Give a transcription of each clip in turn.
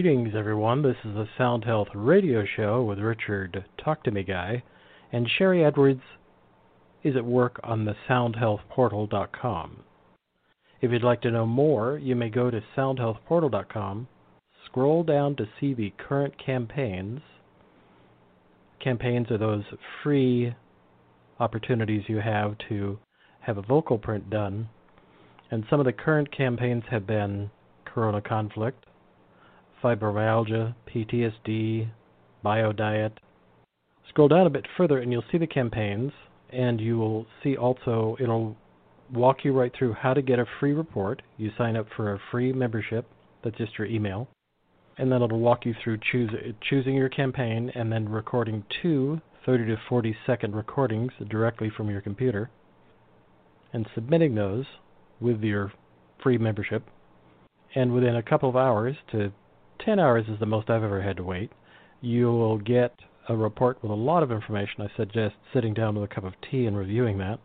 Greetings, everyone. This is the Sound Health Radio Show with Richard Talk to Me Guy, and Sharry Edwards is at work on the SoundHealthPortal.com. If you'd like to know more, you may go to SoundHealthPortal.com, scroll down to see the current campaigns. Campaigns are those free opportunities you have to have a vocal print done, and some of the current campaigns have been Corona Conflict, fibromyalgia, PTSD, biodiet. Scroll down a bit further and you'll see the campaigns, and you will see also it'll walk you right through how to get a free report. You sign up for a free membership, that's just your email, and then it'll walk you through choose, choosing your campaign and then recording two 30 to 40 second recordings directly from your computer and submitting those with your free membership. And within a couple of hours to 10 hours is the most I've ever had to wait. You will get a report with a lot of information. I suggest sitting down with a cup of tea and reviewing that.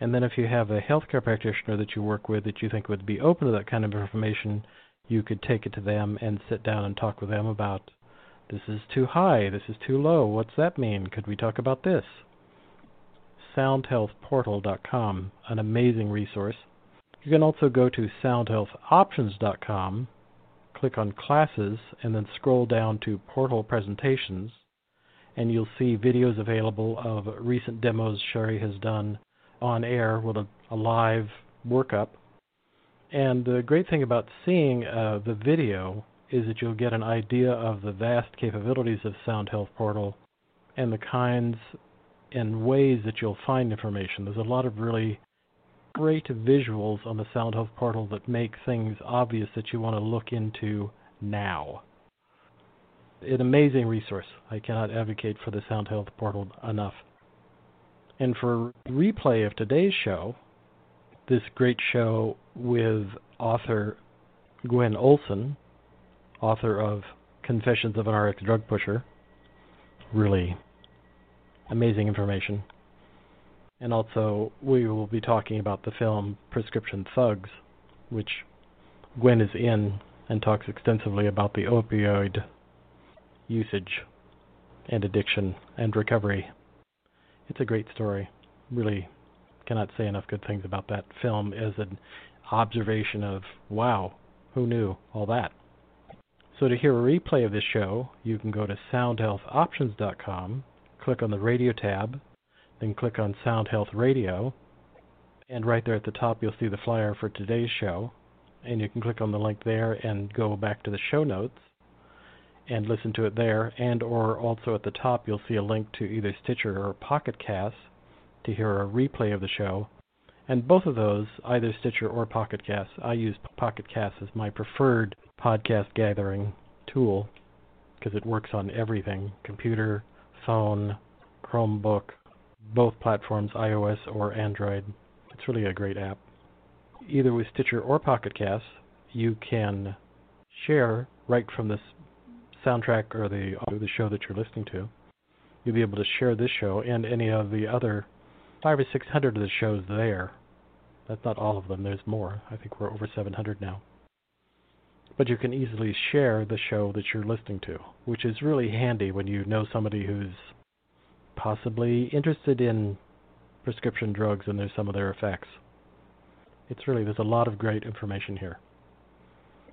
And then if you have a healthcare practitioner that you work with that you think would be open to that kind of information, you could take it to them and sit down and talk with them about this is too high, this is too low, what's that mean? Could we talk about this? SoundHealthPortal.com, an amazing resource. You can also go to SoundHealthOptions.com click on Classes and then scroll down to Portal Presentations, and you'll see videos available of recent demos Sharry has done on air with a, a live workup. And the great thing about seeing uh, the video is that you'll get an idea of the vast capabilities of Sound Health Portal and the kinds and ways that you'll find information. There's a lot of really great visuals on the Sound Health portal that make things obvious that you want to look into now. An amazing resource. I cannot advocate for the Sound Health portal enough. And for replay of today's show, this great show with author Gwen Olsen, author of Confessions of an RX Drug Pusher, really amazing information. And also, we will be talking about the film Prescription Thugs, which Gwen is in and talks extensively about the opioid usage and addiction and recovery. It's a great story. Really cannot say enough good things about that film as an observation of wow, who knew all that. So to hear a replay of this show, you can go to soundhealthoptions.com, click on the radio tab, then click on Sound Health Radio. And right there at the top, you'll see the flyer for today's show. And you can click on the link there and go back to the show notes and listen to it there. And or also at the top, you'll see a link to either Stitcher or Pocket Cast to hear a replay of the show. And both of those, either Stitcher or Pocket Cast, I use Pocket Cast as my preferred podcast gathering tool because it works on everything computer, phone, Chromebook, both platforms, iOS or Android. It's really a great app. Either with Stitcher or Pocket Cast, you can share right from this soundtrack or the the show that you're listening to. You'll be able to share this show and any of the other five or six hundred of the shows there. That's not all of them. There's more. I think we're over 700 now. But you can easily share the show that you're listening to, which is really handy when you know somebody who's possibly interested in prescription drugs and there's some of their effects. It's really, there's a lot of great information here.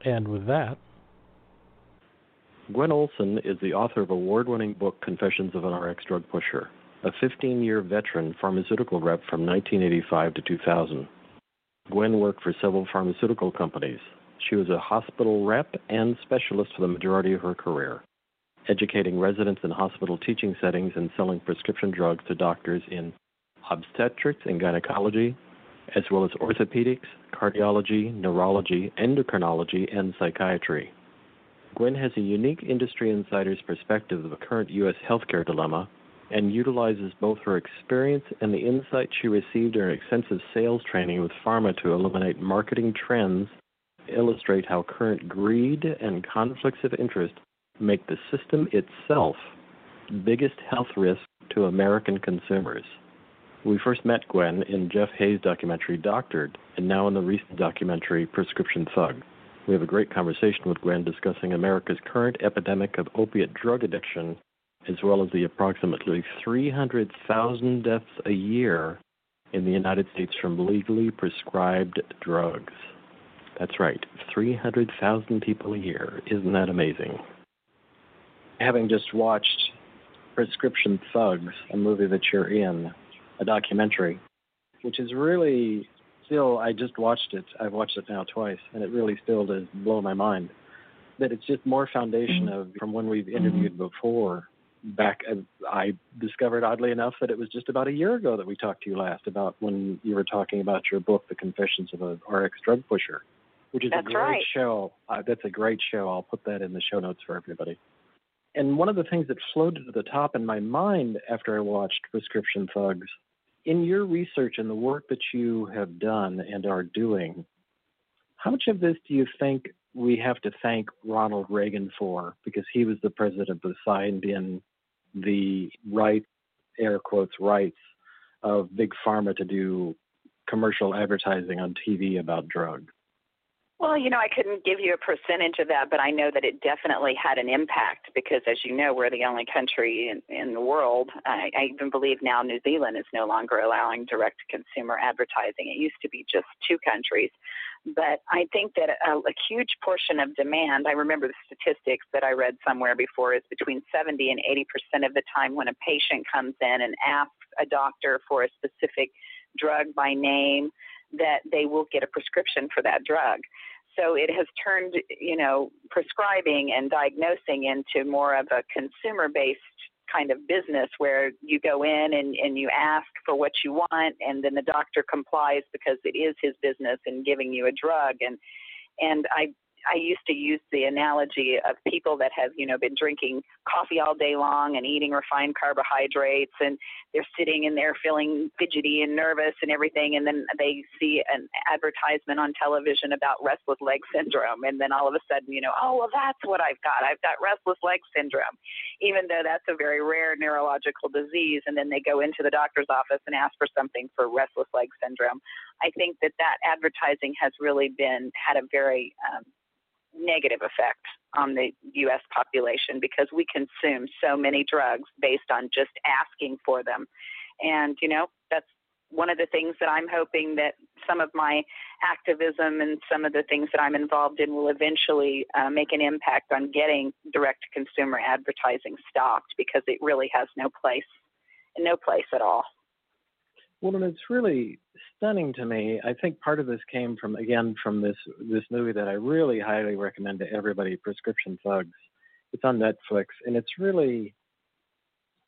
And with that, Gwen Olsen is the author of award winning book Confessions of an RX Drug Pusher, a 15 year veteran pharmaceutical rep from 1985 to 2000. Gwen worked for several pharmaceutical companies. She was a hospital rep and specialist for the majority of her career educating residents in hospital teaching settings and selling prescription drugs to doctors in obstetrics and gynecology, as well as orthopedics, cardiology, neurology, endocrinology, and psychiatry. Gwen has a unique industry insider's perspective of the current U.S. healthcare dilemma and utilizes both her experience and the insight she received during extensive sales training with pharma to eliminate marketing trends, illustrate how current greed and conflicts of interest make the system itself the biggest health risk to American consumers. We first met Gwen in Jeff Hayes' documentary Doctored, and now in the recent documentary Prescription Thug. We have a great conversation with Gwen discussing America's current epidemic of opiate drug addiction, as well as the approximately 300,000 deaths a year in the United States from legally prescribed drugs. That's right, 300,000 people a year. Isn't that amazing? Having just watched Prescription Thugs, a movie that you're in, a documentary, which is really still, I just watched it. I've watched it now twice, and it really still does blow my mind. That it's just more foundation mm-hmm. of from when we've interviewed mm-hmm. before. Back, uh, I discovered oddly enough that it was just about a year ago that we talked to you last about when you were talking about your book, The Confessions of a RX Drug Pusher, which is that's a great right. show. Uh, that's a great show. I'll put that in the show notes for everybody. And one of the things that floated to the top in my mind after I watched Prescription Thugs, in your research and the work that you have done and are doing, how much of this do you think we have to thank Ronald Reagan for? Because he was the president that signed in the right, air quotes, rights of Big Pharma to do commercial advertising on TV about drugs. Well, you know, I couldn't give you a percentage of that, but I know that it definitely had an impact because, as you know, we're the only country in, in the world. I, I even believe now New Zealand is no longer allowing direct consumer advertising. It used to be just two countries. But I think that a, a huge portion of demand, I remember the statistics that I read somewhere before, is between 70 and 80% of the time when a patient comes in and asks a doctor for a specific drug by name that they will get a prescription for that drug. So it has turned, you know, prescribing and diagnosing into more of a consumer based kind of business where you go in and, and you ask for what you want and then the doctor complies because it is his business in giving you a drug and and I I used to use the analogy of people that have, you know, been drinking coffee all day long and eating refined carbohydrates and they're sitting in there feeling fidgety and nervous and everything and then they see an advertisement on television about restless leg syndrome and then all of a sudden, you know, oh well that's what I've got. I've got restless leg syndrome. Even though that's a very rare neurological disease and then they go into the doctor's office and ask for something for restless leg syndrome. I think that that advertising has really been had a very um, negative effect on the U.S. population because we consume so many drugs based on just asking for them. And, you know, that's one of the things that I'm hoping that some of my activism and some of the things that I'm involved in will eventually uh, make an impact on getting direct to consumer advertising stopped because it really has no place, no place at all. Well, and it's really stunning to me. I think part of this came from again from this this movie that I really highly recommend to everybody, Prescription Thugs. It's on Netflix, and it's really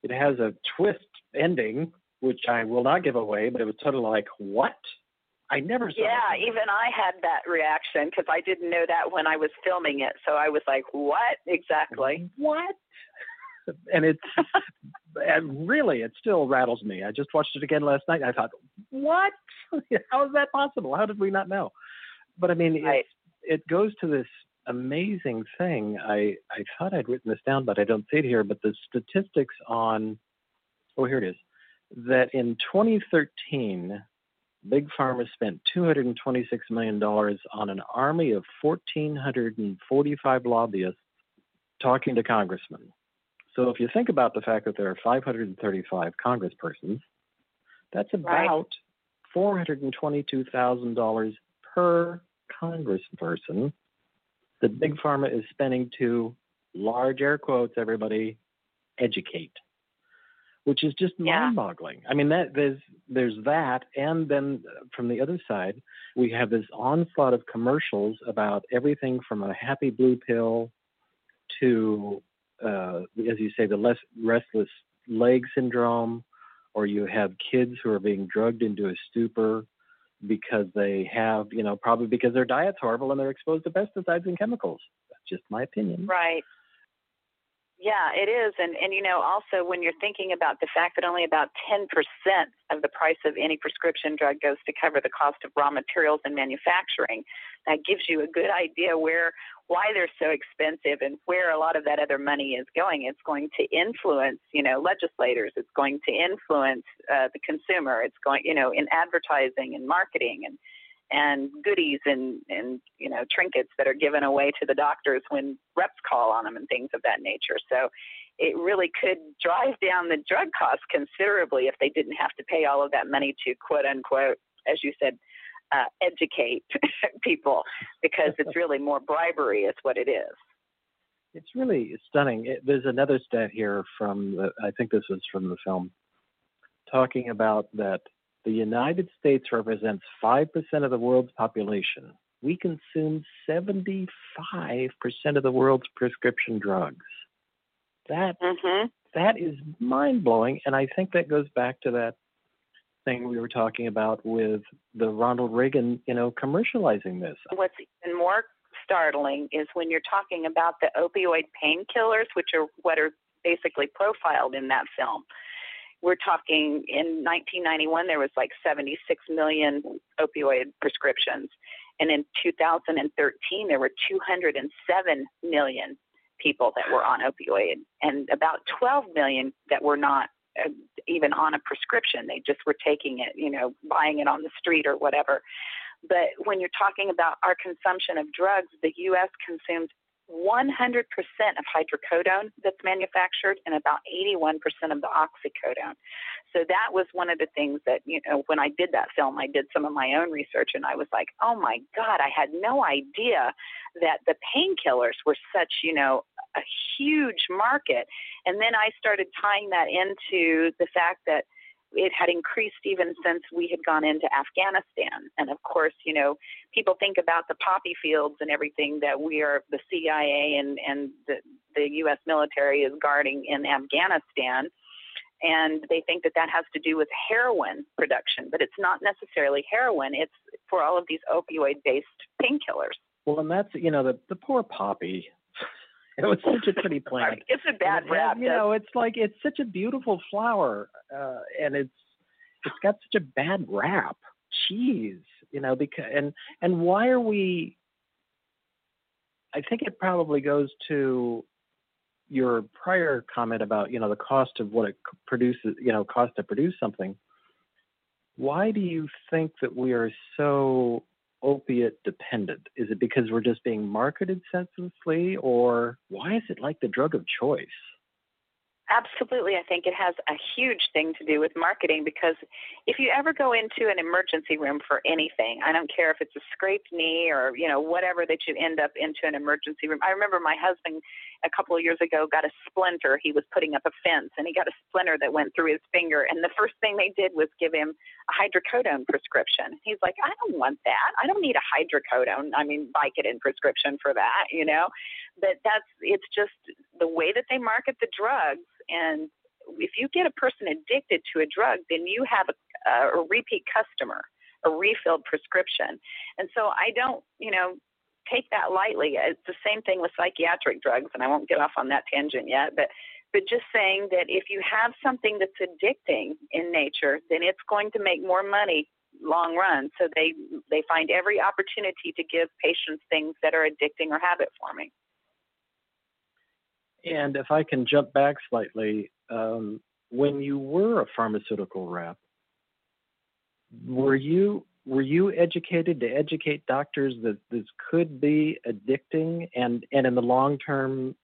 it has a twist ending, which I will not give away, but it was totally like what. I never saw. Yeah, even I had that reaction because I didn't know that when I was filming it. So I was like, "What exactly? What?" and it's and really it still rattles me. I just watched it again last night. I thought, what? How is that possible? How did we not know? But I mean, right. it, it goes to this amazing thing. I I thought I'd written this down, but I don't see it here. But the statistics on oh here it is that in 2013. Big Pharma spent $226 million on an army of 1,445 lobbyists talking to congressmen. So if you think about the fact that there are 535 congresspersons, that's about right. $422,000 per congressperson that Big Pharma is spending to large air quotes, everybody, educate, which is just yeah. mind-boggling. I mean, that there's there's that, and then uh, from the other side, we have this onslaught of commercials about everything from a happy blue pill to uh, as you say, the less restless leg syndrome, or you have kids who are being drugged into a stupor because they have, you know, probably because their diet's horrible and they're exposed to pesticides and chemicals. That's just my opinion. Right. Yeah, it is. And, and you know, also when you're thinking about the fact that only about 10% of the price of any prescription drug goes to cover the cost of raw materials and manufacturing, that gives you a good idea where, why they're so expensive and where a lot of that other money is going. It's going to influence, you know, legislators. It's going to influence uh, the consumer. It's going, you know, in advertising and marketing and, and goodies and and you know trinkets that are given away to the doctors when reps call on them and things of that nature. So it really could drive down the drug costs considerably if they didn't have to pay all of that money to quote unquote, as you said, uh, educate people because it's really more bribery is what it is. It's really stunning. It, there's another stat here from the, I think this was from the film, talking about that the United States represents 5% of the world's population. We consume 75% of the world's prescription drugs. That mm-hmm. that is mind blowing, and I think that goes back to that thing we were talking about with the Ronald Reagan, you know, commercializing this. What's even more startling is when you're talking about the opioid painkillers, which are what are basically profiled in that film. We're talking in 1991, there was like 76 million opioid prescriptions. And in 2013, there were 207 million people that were on opioid and about 12 million that were not uh, even on a prescription. They just were taking it, you know, buying it on the street or whatever. But when you're talking about our consumption of drugs, the U.S. consumes 100% of hydrocodone that's manufactured and about 81% of the oxycodone. So that was one of the things that, you know, when I did that film, I did some of my own research and I was like, oh my God, I had no idea that the painkillers were such, you know, a huge market. And then I started tying that into the fact that it had increased even since we had gone into Afghanistan. And of course, you know, people think about the poppy fields and everything that we are, the CIA and, and the, the U.S. military is guarding in Afghanistan. And they think that that has to do with heroin production, but it's not necessarily heroin. It's for all of these opioid based painkillers. Well, and that's, you know, the, the poor poppy it was such a pretty plant. it's a bad rap. You know, it's like it's such a beautiful flower, uh, and it's it's got such a bad rap. Cheese, you know, because and and why are we? I think it probably goes to your prior comment about you know the cost of what it produces, you know, cost to produce something. Why do you think that we are so opiate dependent? Is it because we're just being marketed senselessly, or why is it like the drug of choice? Absolutely. I think it has a huge thing to do with marketing because if you ever go into an emergency room for anything, I don't care if it's a scraped knee or, you know, whatever that you end up into an emergency room. I remember my husband a couple of years ago got a splinter. He was putting up a fence and he got a splinter that went through his finger. And the first thing they did was give him a hydrocodone prescription. He's like, I don't want that. I don't need a hydrocodone. I mean, Vicodin prescription for that, you know? But that's, it's just the way that they market the drugs and if you get a person addicted to a drug, then you have a, a repeat customer, a refilled prescription. And so I don't, you know, take that lightly. It's the same thing with psychiatric drugs, and I won't get off on that tangent yet, but but just saying that if you have something that's addicting in nature, then it's going to make more money long run. So they they find every opportunity to give patients things that are addicting or habit forming. And if I can jump back slightly, um, when you were a pharmaceutical rep, were you were you educated to educate doctors that this could be addicting? And and in the long term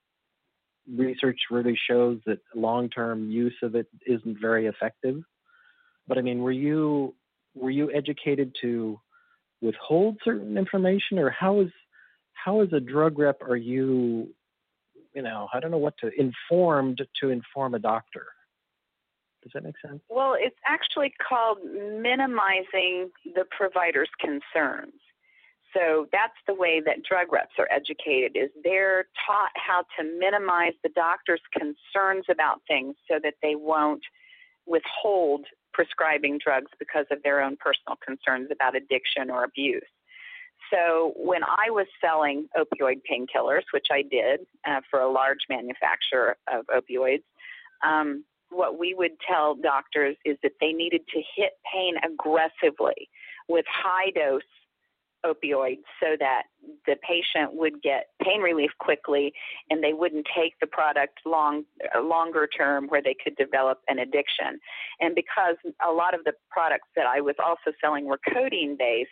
research really shows that long term use of it isn't very effective. But i mean were you were you educated to withhold certain information? Or how is how as a drug rep are you you know, I don't know what to informed to inform a doctor. Does that make sense? Well, it's actually called minimizing the provider's concerns. So that's the way that drug reps are educated is they're taught how to minimize the doctor's concerns about things so that they won't withhold prescribing drugs because of their own personal concerns about addiction or abuse. So when I was selling opioid painkillers, which I did uh, for a large manufacturer of opioids, um, what we would tell doctors is that they needed to hit pain aggressively with high dose opioids so that the patient would get pain relief quickly and they wouldn't take the product long longer term where they could develop an addiction. And because a lot of the products that I was also selling were codeine based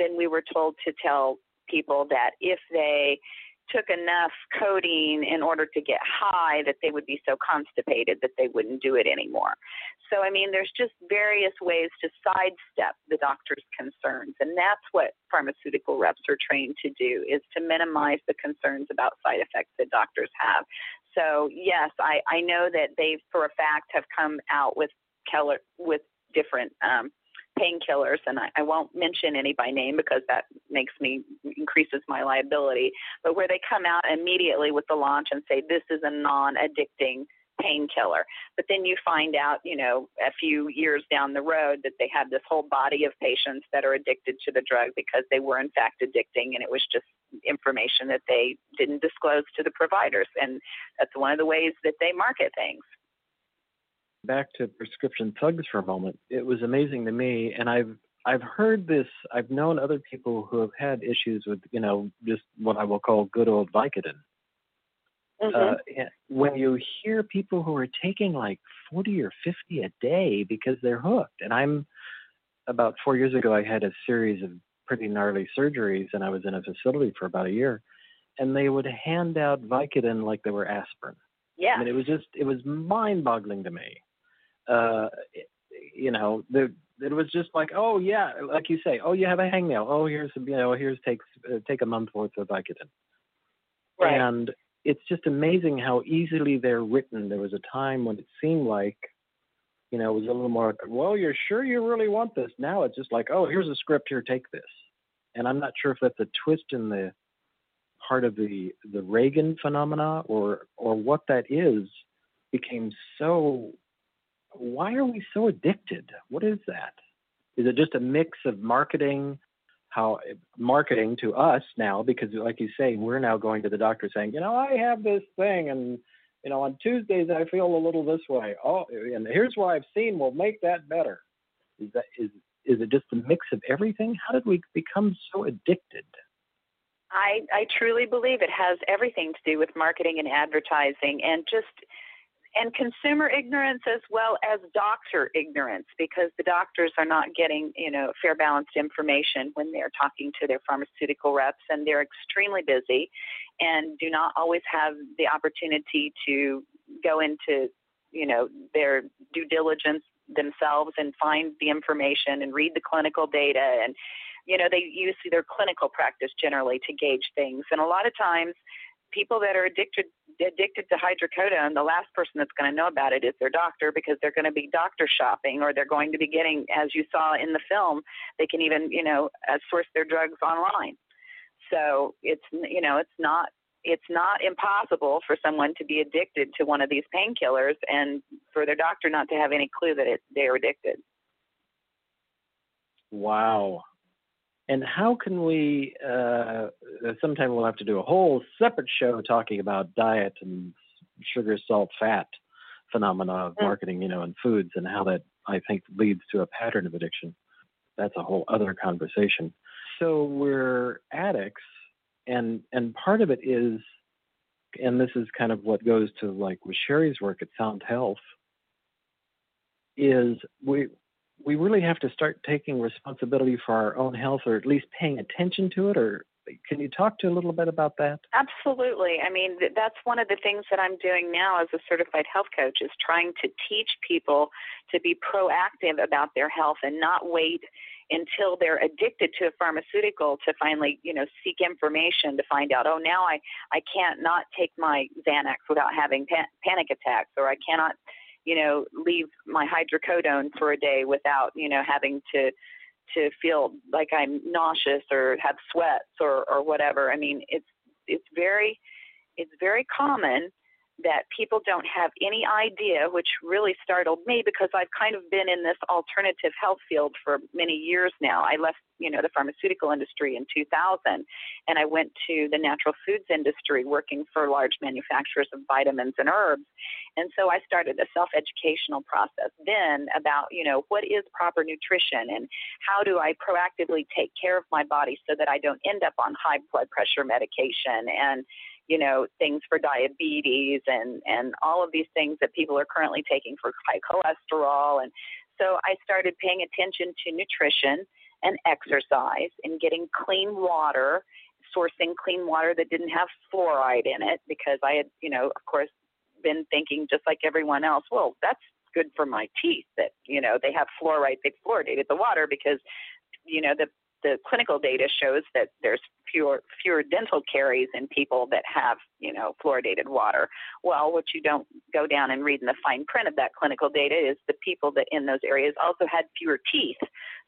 then we were told to tell people that if they took enough codeine in order to get high that they would be so constipated that they wouldn't do it anymore. So, I mean, there's just various ways to sidestep the doctor's concerns. And that's what pharmaceutical reps are trained to do is to minimize the concerns about side effects that doctors have. So, yes, I, I know that they, for a fact, have come out with Keller with different um, painkillers, and I, I won't mention any by name because that makes me increases my liability. But where they come out immediately with the launch and say this is a non-addicting painkiller. But then you find out, you know, a few years down the road that they have this whole body of patients that are addicted to the drug because they were in fact addicting and it was just information that they didn't disclose to the providers. And that's one of the ways that they market things back to prescription thugs for a moment, it was amazing to me, and I've I've heard this. I've known other people who have had issues with, you know, just what I will call good old Vicodin. Mm-hmm. Uh, when you hear people who are taking like 40 or 50 a day because they're hooked, and I'm about four years ago, I had a series of pretty gnarly surgeries, and I was in a facility for about a year, and they would hand out Vicodin like they were aspirin. Yeah. I mean, it was just, it was mind boggling to me uh, you know, the, it was just like, oh yeah, like you say, oh you have a hangnail, oh here's you know here's take uh, take a month worth of Vicodin, right. and it's just amazing how easily they're written. There was a time when it seemed like, you know, it was a little more, well, you're sure you really want this. Now it's just like, oh, here's a script, here, take this. And I'm not sure if that's a twist in the part of the the Reagan phenomena or or what that is became so why are we so addicted? What is that? Is it just a mix of marketing, how marketing to us now? Because, like you say, we're now going to the doctor saying, you know, I have this thing, and you know, on Tuesdays I feel a little this way. Oh, and here's what I've seen will make that better. Is that is is it just a mix of everything? How did we become so addicted? I I truly believe it has everything to do with marketing and advertising, and just and consumer ignorance as well as doctor ignorance because the doctors are not getting you know fair balanced information when they're talking to their pharmaceutical reps and they're extremely busy and do not always have the opportunity to go into you know their due diligence themselves and find the information and read the clinical data. And you know they use their clinical practice generally to gauge things. And a lot of times people that are addicted addicted to hydrocodone, the last person that's going to know about it is their doctor because they're going to be doctor shopping or they're going to be getting, as you saw in the film, they can even, you know, uh, source their drugs online. So it's, you know, it's not it's not impossible for someone to be addicted to one of these painkillers and for their doctor not to have any clue that it, they're addicted. Wow. And how can we? Uh, sometime we'll have to do a whole separate show talking about diet and sugar, salt, fat phenomena of mm. marketing, you know, and foods, and how that I think leads to a pattern of addiction. That's a whole other conversation. So we're addicts, and and part of it is, and this is kind of what goes to like with Sharry's work at Sound Health, is we we really have to start taking responsibility for our own health or at least paying attention to it or can you talk to a little bit about that? Absolutely. I mean that's one of the things that i'm doing now as a certified health coach is trying to teach people to be proactive about their health and not wait until they're addicted to a pharmaceutical to finally you know seek information to find out oh now i i can't not take my xanax without having pan- panic attacks or i cannot you know, leave my hydrocodone for a day without, you know, having to to feel like I'm nauseous or have sweats or or whatever. I mean, it's it's very it's very common that people don't have any idea, which really startled me because I've kind of been in this alternative health field for many years now. I left, you know, the pharmaceutical industry in 2000 and I went to the natural foods industry working for large manufacturers of vitamins and herbs. And so I started a self-educational process then about, you know, what is proper nutrition and how do I proactively take care of my body so that I don't end up on high blood pressure medication and you know, things for diabetes and, and all of these things that people are currently taking for high cholesterol. And so I started paying attention to nutrition and exercise and getting clean water, sourcing clean water that didn't have fluoride in it because I had, you know, of course, been thinking just like everyone else, well, that's good for my teeth that, you know, they have fluoride, they fluoridated the water because, you know, the the clinical data shows that there's fewer fewer dental caries in people that have you know fluoridated water. Well, what you don't go down and read in the fine print of that clinical data is the people that in those areas also had fewer teeth.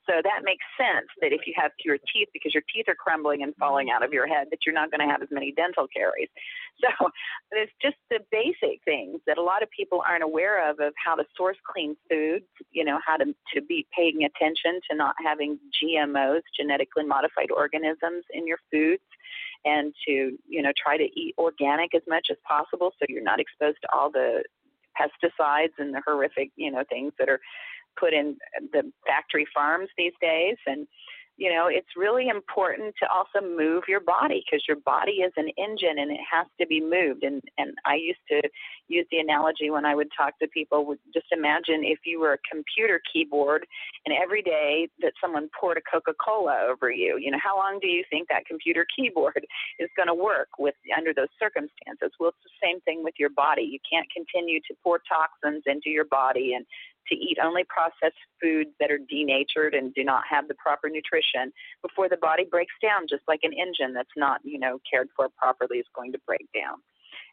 So that makes sense that if you have fewer teeth because your teeth are crumbling and falling out of your head, that you're not going to have as many dental caries. So it's just the basic things that a lot of people aren't aware of of how to source clean foods, you know, how to to be paying attention to not having GMOs, genetically modified organisms in your foods and to, you know, try to eat organic as much as possible so you're not exposed to all the pesticides and the horrific, you know, things that are put in the factory farms these days. And you know it's really important to also move your body because your body is an engine and it has to be moved. And and i used to use the analogy when i would talk to people just imagine if you were a computer keyboard and every day that someone poured a coca cola over you you know how long do you think that computer keyboard is going to work with under those circumstances? Well it's the same thing with your body. You can't continue to pour toxins into your body and to eat only processed foods that are denatured and do not have the proper nutrition before the body breaks down, just like an engine that's not, you know, cared for properly is going to break down.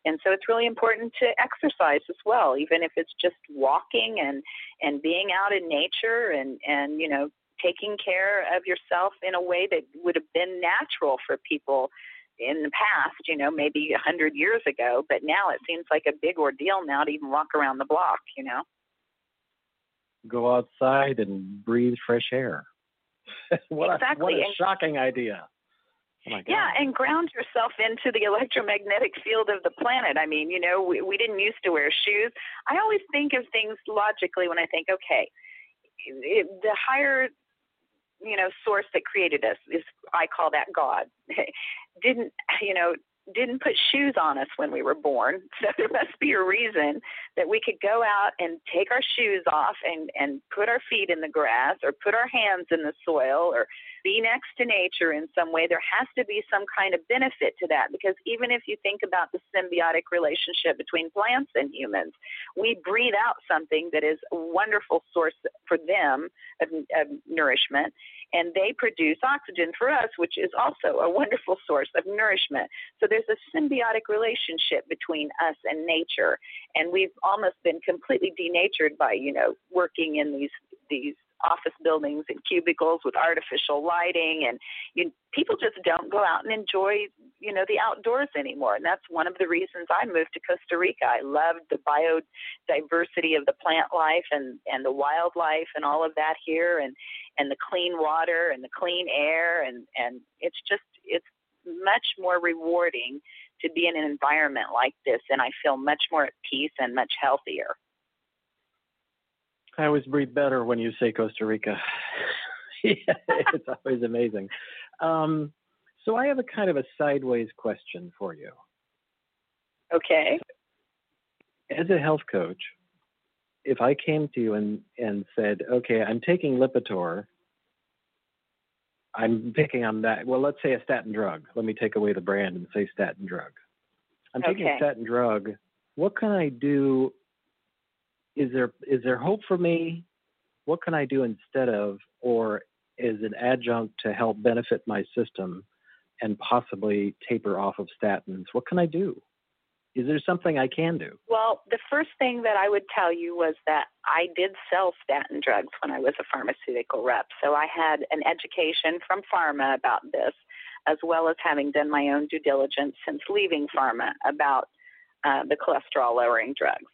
And so it's really important to exercise as well, even if it's just walking and and being out in nature and and you know taking care of yourself in a way that would have been natural for people in the past, you know, maybe a hundred years ago, but now it seems like a big ordeal now to even walk around the block, you know go outside and breathe fresh air. what exactly. a what a shocking idea. Oh yeah, and ground yourself into the electromagnetic field of the planet. I mean, you know, we, we didn't used to wear shoes. I always think of things logically when I think, okay, it, the higher, you know, source that created us is I call that God. didn't, you know, didn't put shoes on us when we were born. So there must be a reason that we could go out and take our shoes off and, and put our feet in the grass or put our hands in the soil or be next to nature in some way. There has to be some kind of benefit to that because even if you think about the symbiotic relationship between plants and humans, we breathe out something that is a wonderful source for them of, of nourishment and they produce oxygen for us, which is also a wonderful source of nourishment. So there's a symbiotic relationship between us and nature, and we've almost been completely denatured by you know working in these these office buildings and cubicles with artificial lighting and you, people just don't go out and enjoy you know the outdoors anymore. And that's one of the reasons i moved to costa rica. I loved the biodiversity of the plant life and and the wildlife and all of that here and and the clean water and the clean air and and it's just it's much more rewarding to be in an environment like this and i feel much more at peace and much healthier I always breathe better when you say Costa Rica. yeah, it's always amazing. Um, so I have a kind of a sideways question for you. Okay. As a health coach, if I came to you and, and said, okay, I'm taking Lipitor, I'm picking on that. Well, let's say a statin drug. Let me take away the brand and say statin drug. I'm taking okay. a statin drug. What can I do is there is there hope for me? What can I do instead of, or is an adjunct to help benefit my system and possibly taper off of statins? What can I do? Is there something I can do? Well, the first thing that I would tell you was that I did sell statin drugs when I was a pharmaceutical rep. So I had an education from pharma about this, as well as having done my own due diligence since leaving pharma about uh, the cholesterol lowering drugs.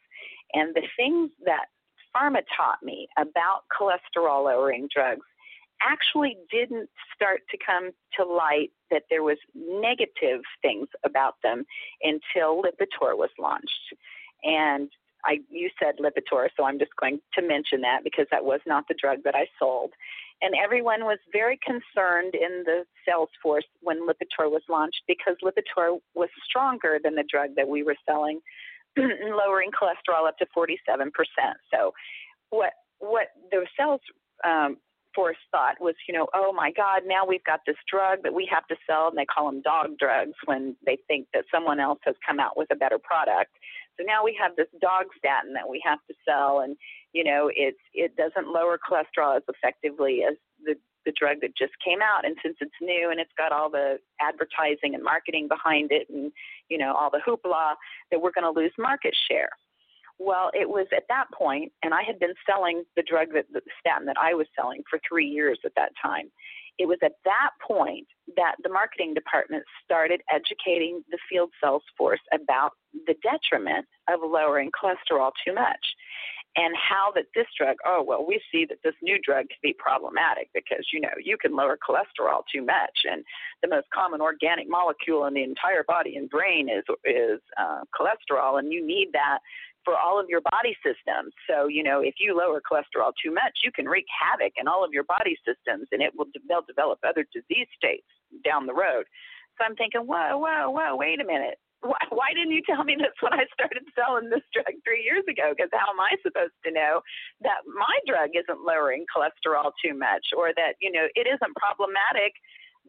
And the things that pharma taught me about cholesterol lowering drugs actually didn't start to come to light that there was negative things about them until Lipitor was launched. And I you said Lipitor, so I'm just going to mention that because that was not the drug that I sold. And everyone was very concerned in the sales force when Lipitor was launched because Lipitor was stronger than the drug that we were selling lowering cholesterol up to 47%. So, what what the sales um, force thought was, you know, oh my God, now we've got this drug that we have to sell, and they call them dog drugs when they think that someone else has come out with a better product. So now we have this dog statin that we have to sell, and you know, it's it doesn't lower cholesterol as effectively as the the drug that just came out. And since it's new and it's got all the advertising and marketing behind it, and you know, all the hoopla, that we're going to lose market share. Well, it was at that point, and I had been selling the drug that the statin that I was selling for three years at that time. It was at that point that the marketing department started educating the field sales force about the detriment of lowering cholesterol too much and how that this drug, oh, well, we see that this new drug can be problematic because, you know, you can lower cholesterol too much. And the most common organic molecule in the entire body and brain is, is uh, cholesterol, and you need that for all of your body systems. So, you know, if you lower cholesterol too much, you can wreak havoc in all of your body systems and it will they'll develop other disease states down the road. So I'm thinking, whoa, whoa, whoa, wait a minute. Why, why didn't you tell me this when I started selling this drug three years ago? Because how am I supposed to know that my drug isn't lowering cholesterol too much or that, you know, it isn't problematic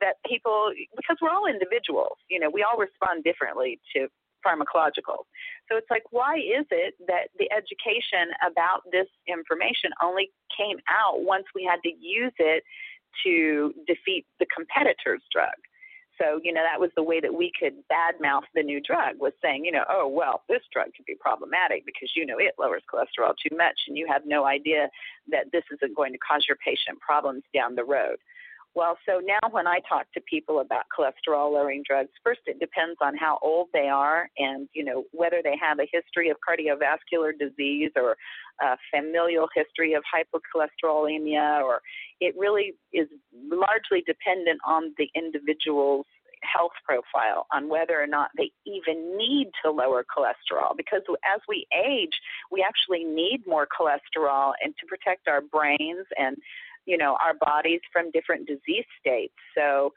that people, because we're all individuals, you know, we all respond differently to pharmacological. So it's like, why is it that the education about this information only came out once we had to use it to defeat the competitor's drug? So, you know, that was the way that we could badmouth the new drug was saying, you know, oh, well, this drug could be problematic because, you know, it lowers cholesterol too much and you have no idea that this isn't going to cause your patient problems down the road. Well, so now when I talk to people about cholesterol lowering drugs, first it depends on how old they are and, you know, whether they have a history of cardiovascular disease or a familial history of hypocholesterolemia or it really is largely dependent on the individual's health profile on whether or not they even need to lower cholesterol. Because as we age we actually need more cholesterol and to protect our brains and you know our bodies from different disease states. So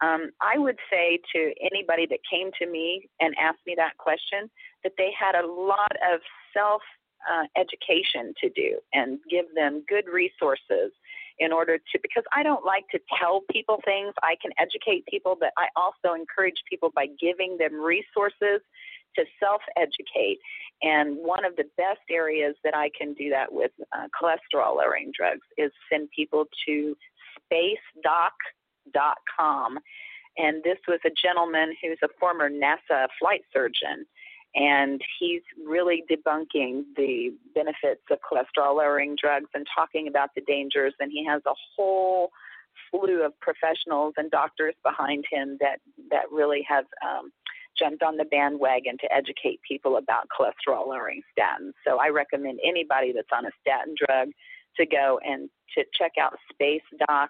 um, I would say to anybody that came to me and asked me that question that they had a lot of self uh, education to do and give them good resources in order to because I don't like to tell people things. I can educate people, but I also encourage people by giving them resources to self educate. And one of the best areas that I can do that with uh, cholesterol lowering drugs is send people to spacedoc.com. And this was a gentleman who's a former NASA flight surgeon. And he's really debunking the benefits of cholesterol lowering drugs and talking about the dangers. And he has a whole slew of professionals and doctors behind him that, that really have um, jumped on the bandwagon to educate people about cholesterol lowering statins. So I recommend anybody that's on a statin drug to go and to check out spacedoc.com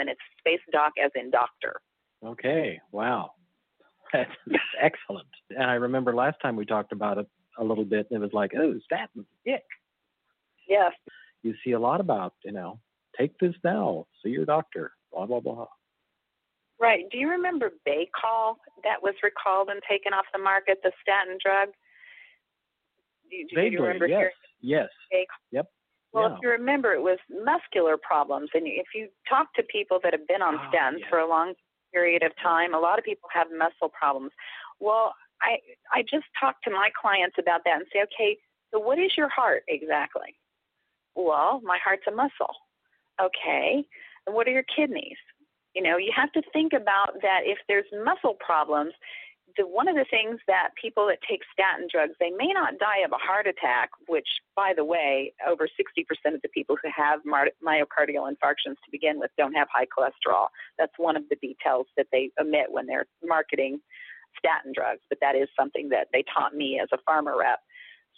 and it's space doc as in doctor. Okay, wow. That's, that's excellent. And I remember last time we talked about it a little bit, and it was like, oh, statins, ick. Yes. You see a lot about, you know, take this now, see your doctor, blah, blah, blah. Right. Do you remember Baycol that was recalled and taken off the market, the statin drug? Do, do Vaguely, you remember yes. Yes. Baycol? Yep. Well, yeah. if you remember, it was muscular problems, and if you talk to people that have been on oh, statins yes. for a long period of time, a lot of people have muscle problems. Well, I I just talk to my clients about that and say, okay, so what is your heart exactly? Well, my heart's a muscle. Okay. And what are your kidneys? You know, you have to think about that if there's muscle problems, the, one of the things that people that take statin drugs, they may not die of a heart attack, which, by the way, over 60% of the people who have myocardial infarctions to begin with don't have high cholesterol. That's one of the details that they omit when they're marketing statin drugs, but that is something that they taught me as a pharma rep.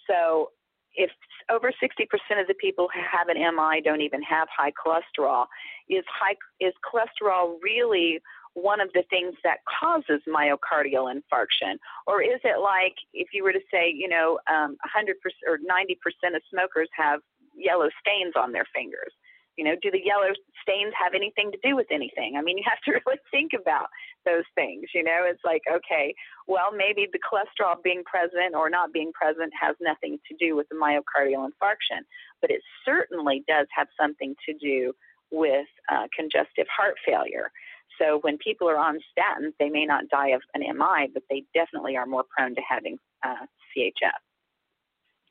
So if over 60% of the people who have an MI don't even have high cholesterol, is high is cholesterol really one of the things that causes myocardial infarction, or is it like if you were to say, you know, um, 100% or 90% of smokers have yellow stains on their fingers? You know, do the yellow stains have anything to do with anything? I mean, you have to really think about those things. You know, it's like, okay, well, maybe the cholesterol being present or not being present has nothing to do with the myocardial infarction, but it certainly does have something to do with uh, congestive heart failure. So when people are on statins, they may not die of an MI, but they definitely are more prone to having uh, CHF.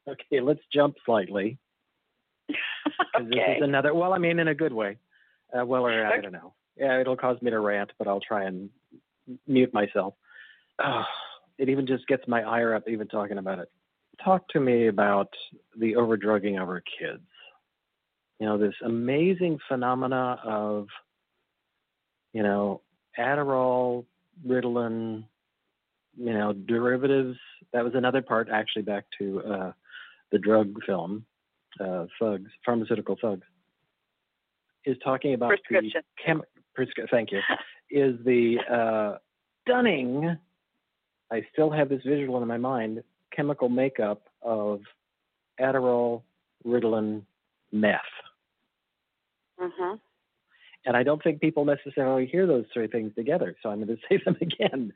Okay, let's jump slightly. okay. This is another. Well, I mean, in a good way. Uh, well, or I don't know. Yeah, it'll cause me to rant, but I'll try and mute myself. Oh, it even just gets my ire up even talking about it. Talk to me about the overdrugging of our kids. You know, this amazing phenomena of, you know, Adderall, Ritalin, you know, derivatives. That was another part, actually, back to uh, the drug film, uh, thugs, pharmaceutical thugs, is talking about prescription. the chem- prescri- thank you, is the uh, stunning. I still have this visual in my mind. Chemical makeup of Adderall, Ritalin, meth. Mm-hmm. And I don't think people necessarily hear those three things together. So I'm going to say them again.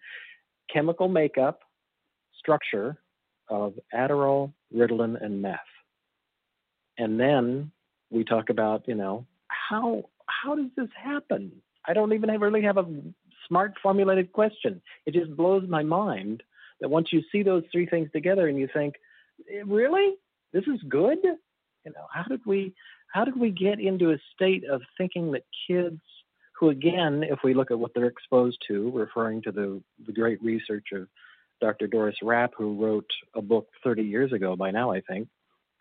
Chemical makeup, structure of Adderall, Ritalin, and meth. And then we talk about, you know, how how does this happen? I don't even have, really have a smart formulated question. It just blows my mind that once you see those three things together and you think, "Eh, really, this is good. You know, how did we how did we get into a state of thinking that kids who again, if we look at what they're exposed to, referring to the, the great research of Dr. Doris Rapp, who wrote a book 30 years ago by now, I think,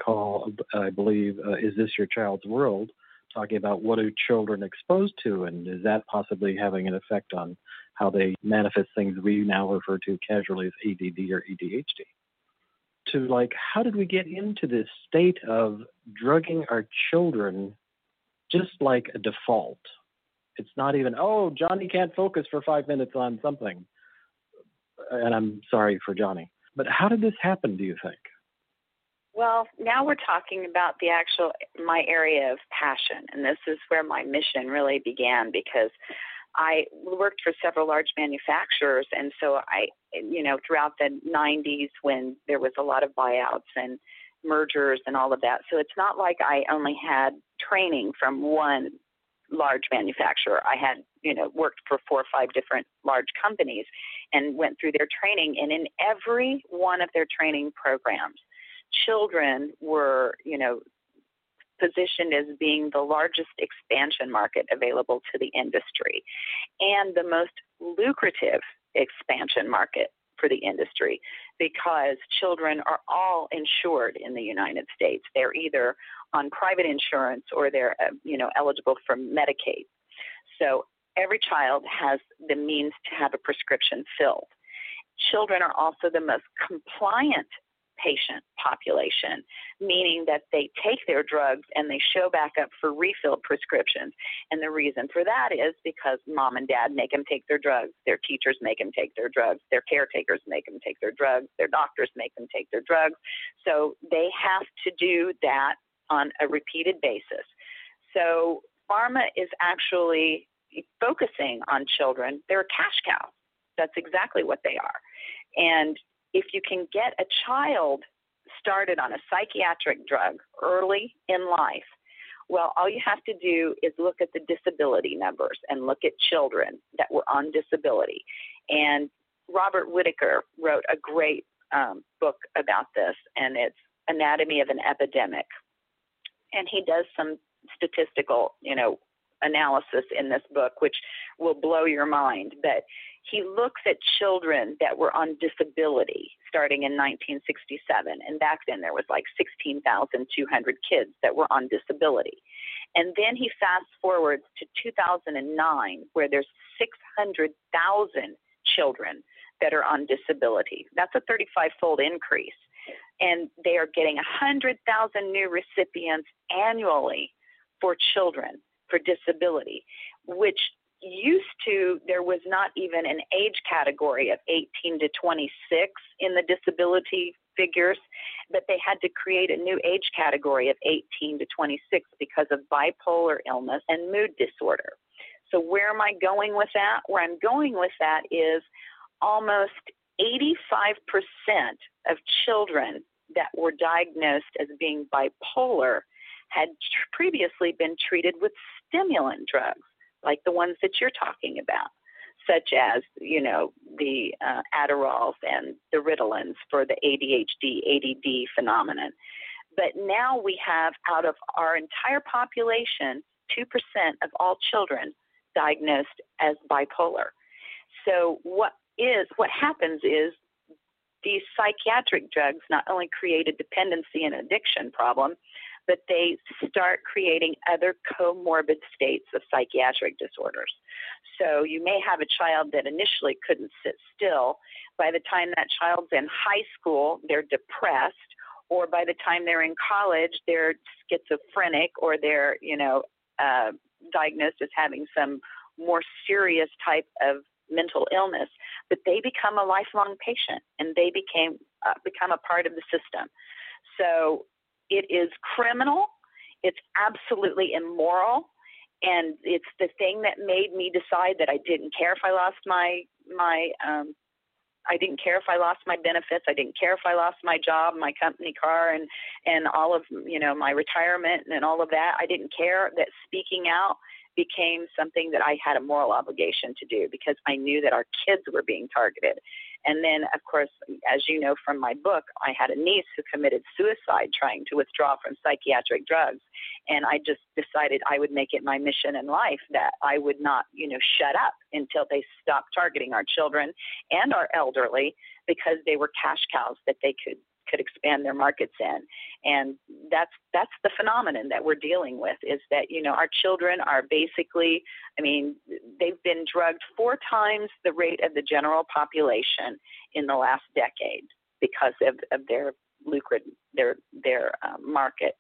called, I believe, uh, Is This Your Child's World? Talking about what are children exposed to, and is that possibly having an effect on how they manifest things we now refer to casually as ADD or ADHD? To like, how did we get into this state of drugging our children just like a default? It's not even, oh, Johnny can't focus for five minutes on something. And I'm sorry for Johnny. But how did this happen, do you think? Well, now we're talking about the actual my area of passion, and this is where my mission really began because I worked for several large manufacturers, and so I, you know, throughout the 90s when there was a lot of buyouts and mergers and all of that. So it's not like I only had training from one large manufacturer. I had, you know, worked for four or five different large companies and went through their training. And in every one of their training programs, children were, you know, positioned as being the largest expansion market available to the industry and the most lucrative expansion market for the industry because children are all insured in the United States. They're either on private insurance or they're uh, you know eligible for Medicaid. So every child has the means to have a prescription filled. Children are also the most compliant patient population, meaning that they take their drugs and they show back up for refilled prescriptions. And the reason for that is because mom and dad make them take their drugs, their teachers make them take their drugs, their caretakers make them take their drugs, their doctors make them take their drugs. So they have to do that on a repeated basis. So pharma is actually focusing on children. They're a cash cow. That's exactly what they are. And if you can get a child started on a psychiatric drug early in life, well, all you have to do is look at the disability numbers and look at children that were on disability. And Robert Whitaker wrote a great um, book about this, and it's Anatomy of an Epidemic. And he does some statistical, you know, analysis in this book, which will blow your mind. But he looks at children that were on disability starting in 1967. And back then there was like 16,200 kids that were on disability. And then he fast forwards to 2009, where there's 600,000 children that are on disability. That's a 35 fold increase. And they are getting 100,000 new recipients annually for children for disability, which used to there was not even an age category of 18 to 26 in the disability figures, but they had to create a new age category of 18 to 26 because of bipolar illness and mood disorder. So, where am I going with that? Where I'm going with that is almost 85% of children that were diagnosed as being bipolar had previously been treated with stimulant drugs, like the ones that you're talking about such as, you know, the uh, Adderalls and the Ritalins for the ADHD, ADD phenomenon. But now we have, out of our entire population, 2% of all children diagnosed as bipolar. So what is what happens is these psychiatric drugs not only create a dependency and addiction problem, but they start creating other comorbid states of psychiatric disorders. So you may have a child that initially couldn't sit still. By the time that child's in high school, they're depressed, or by the time they're in college, they're schizophrenic, or they're, you know, uh, diagnosed as having some more serious type of mental illness. But they become a lifelong patient, and they became uh, become a part of the system. So it is criminal. It's absolutely immoral. And it's the thing that made me decide that I didn't care if I lost my my um I didn't care if I lost my benefits. I didn't care if I lost my job, my company car, and and all of you know my retirement and all of that. I didn't care that speaking out became something that I had a moral obligation to do because I knew that our kids were being targeted. And then, of course, as you know from my book, I had a niece who committed suicide trying to withdraw from psychiatric drugs. And I just decided I would make it my mission in life that I would not, you know, shut up until they stopped targeting our children and our elderly because they were cash cows that they could could expand their markets in. And that's that's the phenomenon that we're dealing with is that you know our children are basically i mean they've been drugged four times the rate of the general population in the last decade because of, of their lucrative their their uh, market.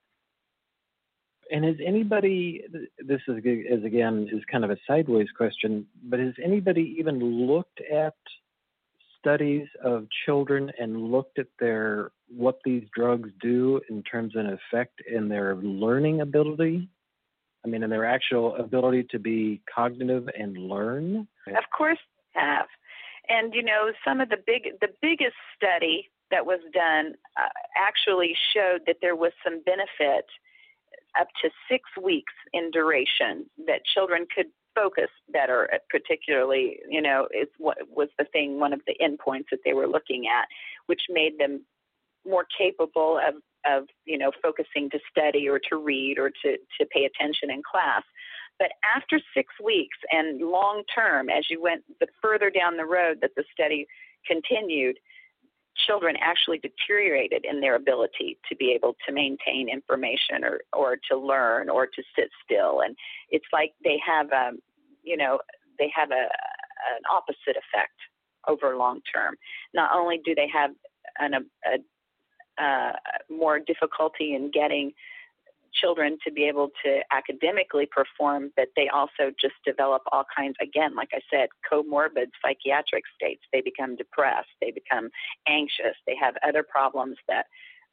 And has anybody this is, is again is kind of a sideways question but has anybody even looked at studies of children and looked at their what these drugs do in terms of effect in their learning ability? I mean, in their actual ability to be cognitive and learn? Of course, have. And you know, some of the big, the biggest study that was done uh, actually showed that there was some benefit up to six weeks in duration that children could focus better particularly you know is what was the thing one of the endpoints that they were looking at which made them more capable of of you know focusing to study or to read or to to pay attention in class. But after six weeks and long term as you went the further down the road that the study continued children actually deteriorated in their ability to be able to maintain information or, or to learn or to sit still. And it's like they have, um, you know, they have a, an opposite effect over long term. Not only do they have an, a, a uh, more difficulty in getting children to be able to academically perform, but they also just develop all kinds, again, like I said, comorbid psychiatric states. They become depressed, they become anxious, they have other problems that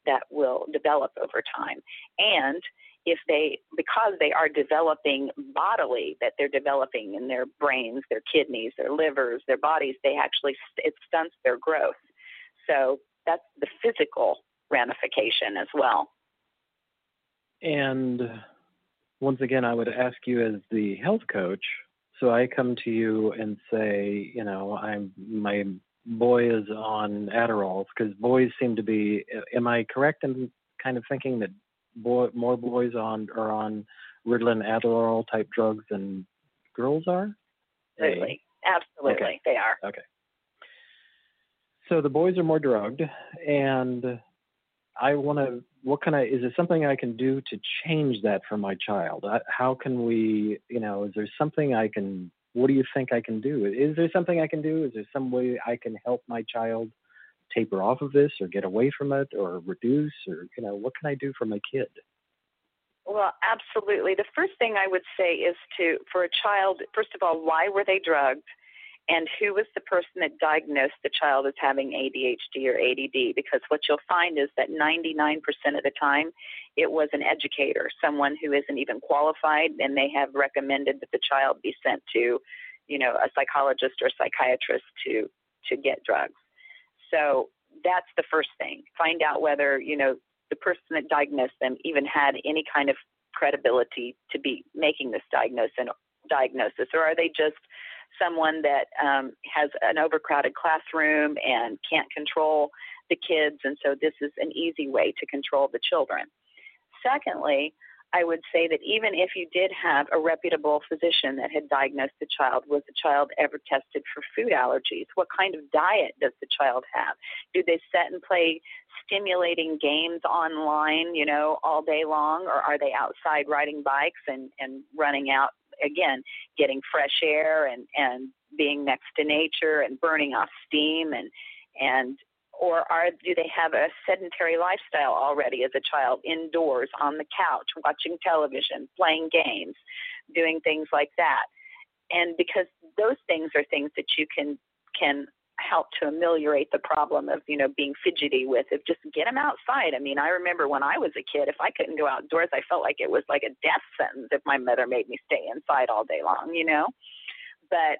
that will develop over time. And if they, because they are developing bodily, that they're developing in their brains, their kidneys, their livers, their bodies, they actually, it stunts their growth. So that's the physical ramification as well. And once again, I would ask you as the health coach. So I come to you and say, you know, I'm my boy is on Adderall because boys seem to be. Am I correct in kind of thinking that boy, more boys on are on Ritalin, Adderall type drugs than girls are? Absolutely, absolutely, okay. they are. Okay. So the boys are more drugged, and I want to. What can I? Is there something I can do to change that for my child? Uh, how can we? You know, is there something I can? What do you think I can do? Is there something I can do? Is there some way I can help my child taper off of this, or get away from it, or reduce, or you know, what can I do for my kid? Well, absolutely. The first thing I would say is to, for a child, first of all, why were they drugged? And who was the person that diagnosed the child as having ADHD or ADD? Because what you'll find is that 99% of the time it was an educator, someone who isn't even qualified, and they have recommended that the child be sent to, you know, a psychologist or psychiatrist to to get drugs. So that's the first thing. Find out whether, you know, the person that diagnosed them even had any kind of credibility to be making this diagnosis, diagnosis or are they just someone that um, has an overcrowded classroom and can't control the kids, and so this is an easy way to control the children. Secondly, I would say that even if you did have a reputable physician that had diagnosed the child, was the child ever tested for food allergies? What kind of diet does the child have? Do they sit and play stimulating games online, you know, all day long, or are they outside riding bikes and, and running out again, getting fresh air and, and being next to nature and burning off steam and and or are do they have a sedentary lifestyle already as a child indoors on the couch watching television playing games doing things like that? And because those things are things that you can can help to ameliorate the problem of you know being fidgety with it just get them outside i mean i remember when i was a kid if i couldn't go outdoors i felt like it was like a death sentence if my mother made me stay inside all day long you know but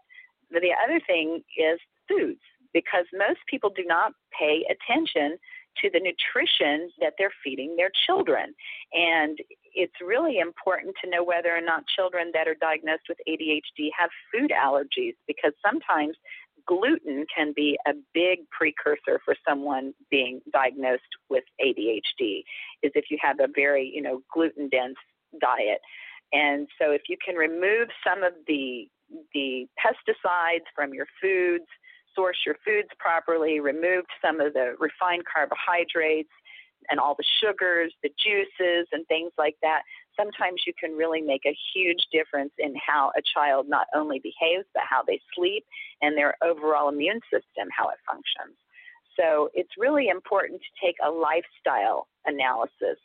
the other thing is foods because most people do not pay attention to the nutrition that they're feeding their children. And it's really important to know whether or not children that are diagnosed with ADHD have food allergies because sometimes gluten can be a big precursor for someone being diagnosed with ADHD is if you have a very, you know, gluten dense diet. And so if you can remove some of the the pesticides from your foods, source your foods properly, remove some of the refined carbohydrates and all the sugars, the juices, and things like that, sometimes you can really make a huge difference in how a child not only behaves, but how they sleep and their overall immune system, how it functions. So it's really important to take a lifestyle analysis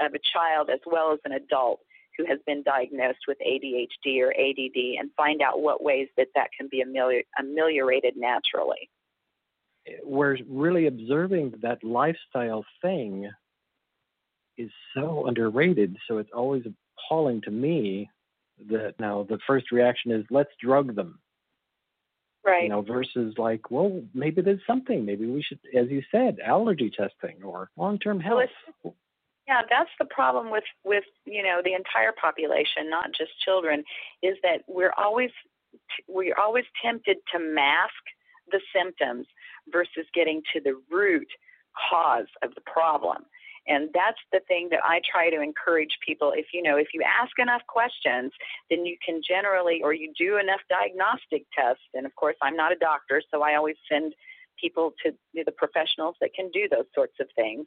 of a child as well as an adult who has been diagnosed with ADHD or ADD and find out what ways that that can be amelior- ameliorated naturally. We're really observing that lifestyle thing is so underrated. So it's always appalling to me that now the first reaction is let's drug them. Right. You know, versus like, well, maybe there's something. Maybe we should, as you said, allergy testing or long-term health. Well, yeah, that's the problem with with you know the entire population, not just children, is that we're always we're always tempted to mask the symptoms versus getting to the root cause of the problem. And that's the thing that I try to encourage people. If you know, if you ask enough questions, then you can generally, or you do enough diagnostic tests. And of course, I'm not a doctor, so I always send people to the professionals that can do those sorts of things.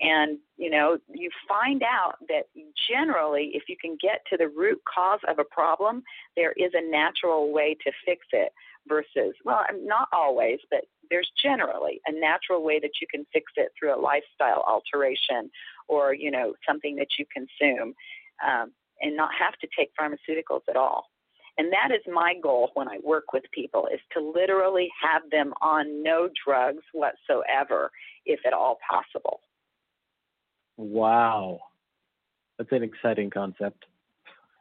And, you know, you find out that generally, if you can get to the root cause of a problem, there is a natural way to fix it versus, well, not always, but there's generally a natural way that you can fix it through a lifestyle alteration or, you know, something that you consume um, and not have to take pharmaceuticals at all. And that is my goal when I work with people is to literally have them on no drugs whatsoever, if at all possible. Wow. That's an exciting concept.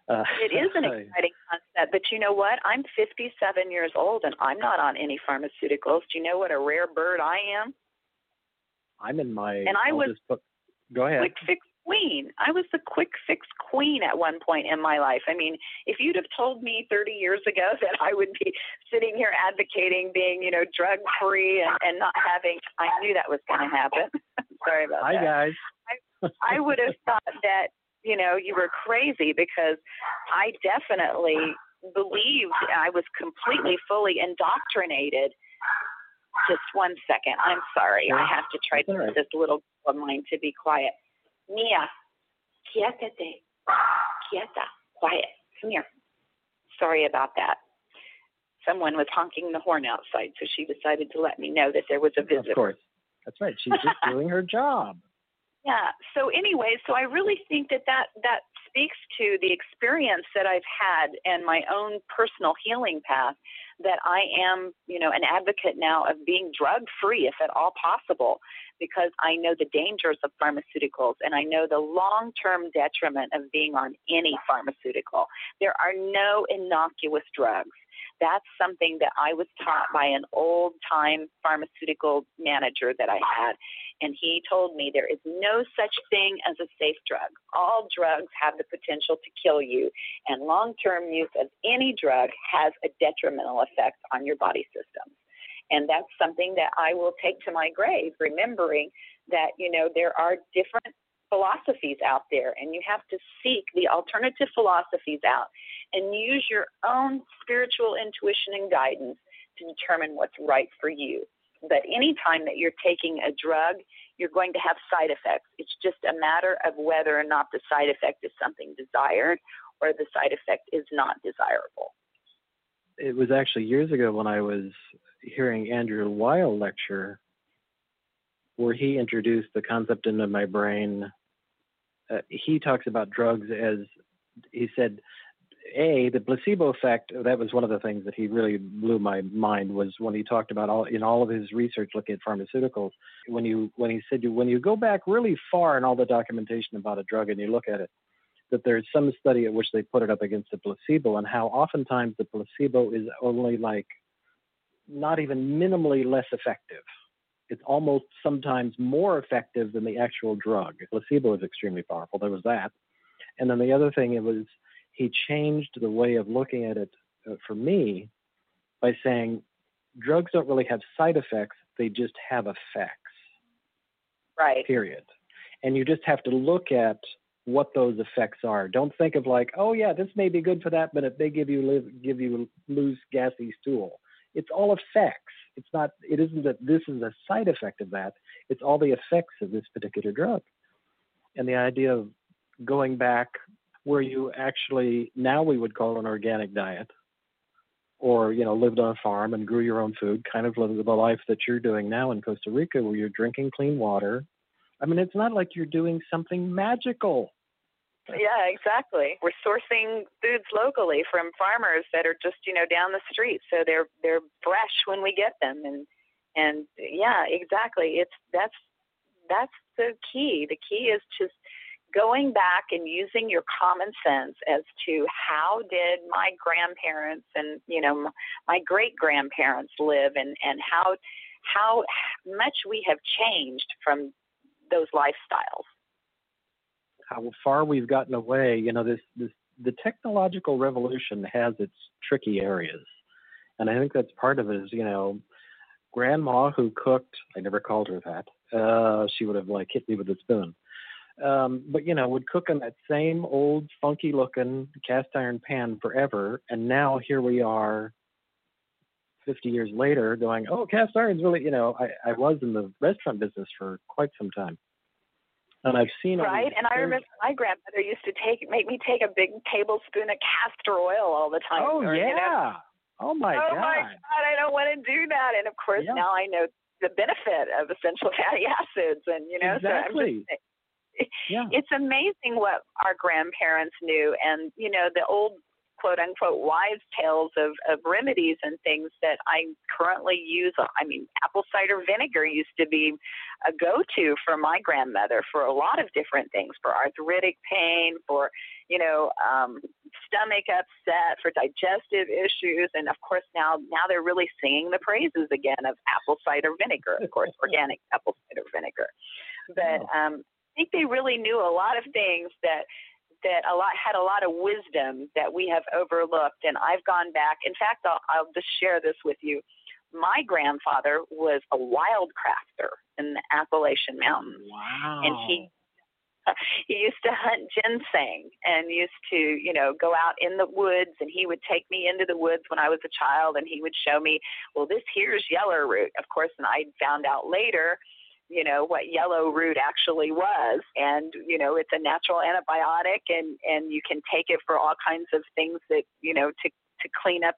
Uh, it is an exciting concept, but you know what? I'm 57 years old and I'm not on any pharmaceuticals. Do you know what a rare bird I am? I'm in my. And I was. Put, go ahead. Quick fix queen. I was the quick fix queen at one point in my life. I mean, if you'd have told me 30 years ago that I would be sitting here advocating being, you know, drug free and, and not having, I knew that was going to happen. Sorry about Hi, that. Hi, guys. I, I would have thought that, you know, you were crazy because I definitely believed I was completely, fully indoctrinated. Just one second. I'm sorry. I have to try to get this little of mine to be quiet. Mia, quietate. Quieta. Quiet. Come here. Sorry about that. Someone was honking the horn outside, so she decided to let me know that there was a visitor. Of course. That's right. She's just doing her job. Yeah. So anyway, so I really think that that that speaks to the experience that I've had and my own personal healing path that I am, you know, an advocate now of being drug free if at all possible because I know the dangers of pharmaceuticals and I know the long term detriment of being on any pharmaceutical. There are no innocuous drugs. That's something that I was taught by an old time pharmaceutical manager that I had. And he told me there is no such thing as a safe drug. All drugs have the potential to kill you, and long term use of any drug has a detrimental effect on your body systems. And that's something that I will take to my grave, remembering that, you know, there are different philosophies out there, and you have to seek the alternative philosophies out and use your own spiritual intuition and guidance to determine what's right for you. But anytime that you're taking a drug, you're going to have side effects. It's just a matter of whether or not the side effect is something desired or the side effect is not desirable. It was actually years ago when I was hearing Andrew Weil lecture where he introduced the concept into my brain. Uh, he talks about drugs as he said a the placebo effect that was one of the things that he really blew my mind was when he talked about all in all of his research looking at pharmaceuticals when you when he said you when you go back really far in all the documentation about a drug and you look at it that there's some study at which they put it up against a placebo and how oftentimes the placebo is only like not even minimally less effective. It's almost sometimes more effective than the actual drug. Placebo is extremely powerful. There was that. And then the other thing it was he changed the way of looking at it uh, for me by saying drugs don't really have side effects, they just have effects. Right. Period. And you just have to look at what those effects are. Don't think of like, oh yeah, this may be good for that, but if they give you live, give you loose gassy stool, it's all effects. It's not. It isn't that this is a side effect of that. It's all the effects of this particular drug. And the idea of going back where you actually now we would call an organic diet, or you know lived on a farm and grew your own food, kind of living the life that you're doing now in Costa Rica, where you're drinking clean water. I mean, it's not like you're doing something magical. Yeah, exactly. We're sourcing foods locally from farmers that are just, you know, down the street. So they're they're fresh when we get them and and yeah, exactly. It's that's that's the key. The key is just going back and using your common sense as to how did my grandparents and you know my great grandparents live and and how how much we have changed from those lifestyles how far we've gotten away. You know, this this the technological revolution has its tricky areas, and I think that's part of it. Is you know, grandma who cooked. I never called her that. Uh, she would have like hit me with a spoon. Um, but you know, would cook in that same old funky looking cast iron pan forever, and now here we are 50 years later going, oh, cast iron's really, you know, I, I was in the restaurant business for quite some time. And I've seen right. And I remember my grandmother used to take make me take a big tablespoon of castor oil all the time. Oh or, yeah. You know, oh my oh, god. Oh my god! I don't want to do that. And of course yeah. now I know the benefit of essential fatty acids, and you know, exactly. so I'm just, yeah. It's amazing what our grandparents knew, and you know, the old quote unquote wives' tales of, of remedies and things that I currently use. I mean, apple cider vinegar used to be a go to for my grandmother for a lot of different things for arthritic pain, for, you know, um, stomach upset, for digestive issues. And of course, now, now they're really singing the praises again of apple cider vinegar, of course, organic apple cider vinegar. But um, I think they really knew a lot of things that that a lot had a lot of wisdom that we have overlooked. And I've gone back. In fact, I'll, I'll just share this with you. My grandfather was a wild crafter in the Appalachian Mountains. Wow. And he he used to hunt ginseng and used to, you know, go out in the woods and he would take me into the woods when I was a child and he would show me, well, this here's yellow root. Of course, and I found out later you know what yellow root actually was. And you know it's a natural antibiotic and and you can take it for all kinds of things that you know to to clean up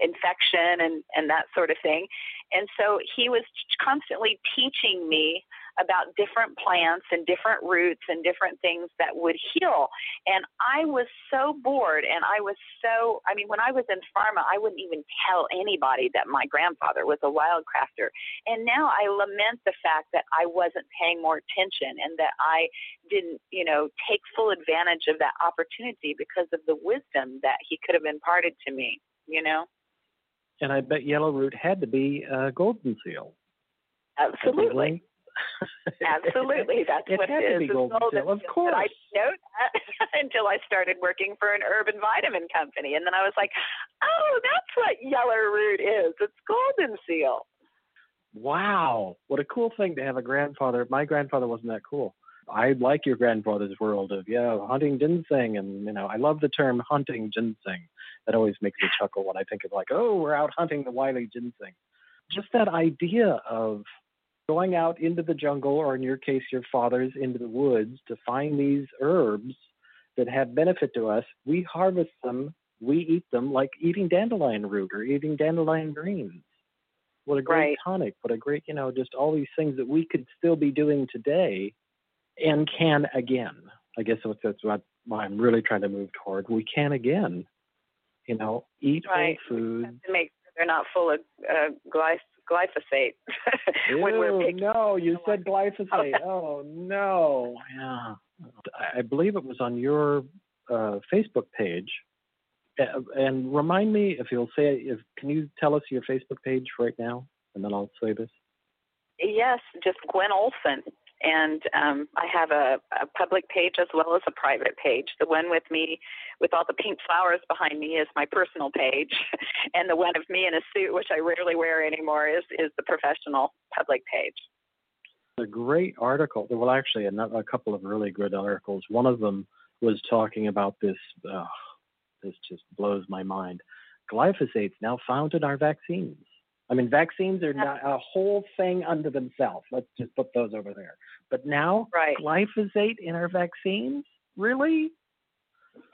infection and and that sort of thing. And so he was constantly teaching me about different plants and different roots and different things that would heal. And I was so bored and I was so, I mean, when I was in pharma, I wouldn't even tell anybody that my grandfather was a wildcrafter. And now I lament the fact that I wasn't paying more attention and that I didn't, you know, take full advantage of that opportunity because of the wisdom that he could have imparted to me, you know? And I bet yellow root had to be uh, golden seal. Absolutely. Absolutely, that's it what it is. to be golden seal, of course. I didn't know that until I started working for an urban vitamin company, and then I was like, "Oh, that's what yellow root is. It's golden seal." Wow, what a cool thing to have a grandfather. My grandfather wasn't that cool. I like your grandfather's world of yeah, hunting ginseng, and you know, I love the term hunting ginseng. That always makes me chuckle when I think of like, oh, we're out hunting the wily ginseng. Just that idea of going out into the jungle, or in your case, your father's into the woods to find these herbs that have benefit to us. We harvest them, we eat them like eating dandelion root or eating dandelion greens. What a great Right. tonic! What a great, you know, just all these things that we could still be doing today and can again. I guess that's, that's what I'm really trying to move toward. We can again, you know, eat Right. whole food. To make sure they're not full of uh, glyph- glyphosate when we're picking. no, you said glyphosate. Oh no, yeah. I- I believe it was on your uh, Facebook page. Uh, and remind me if you'll say if can you tell us your Facebook page right now, and then I'll say this. Yes, just Gwen Olsen. And um, I have a, a public page as well as a private page. The one with me, with all the pink flowers behind me, is my personal page, and the one of me in a suit, which I rarely wear anymore, is is the professional public page. a great article. Well, actually, a, a couple of really good articles. One of them was talking about this. This just blows my mind. Glyphosate's now found in our vaccines. I mean, vaccines are not a whole thing unto themselves. Let's just put those over there. But now, Right. glyphosate in our vaccines? Really?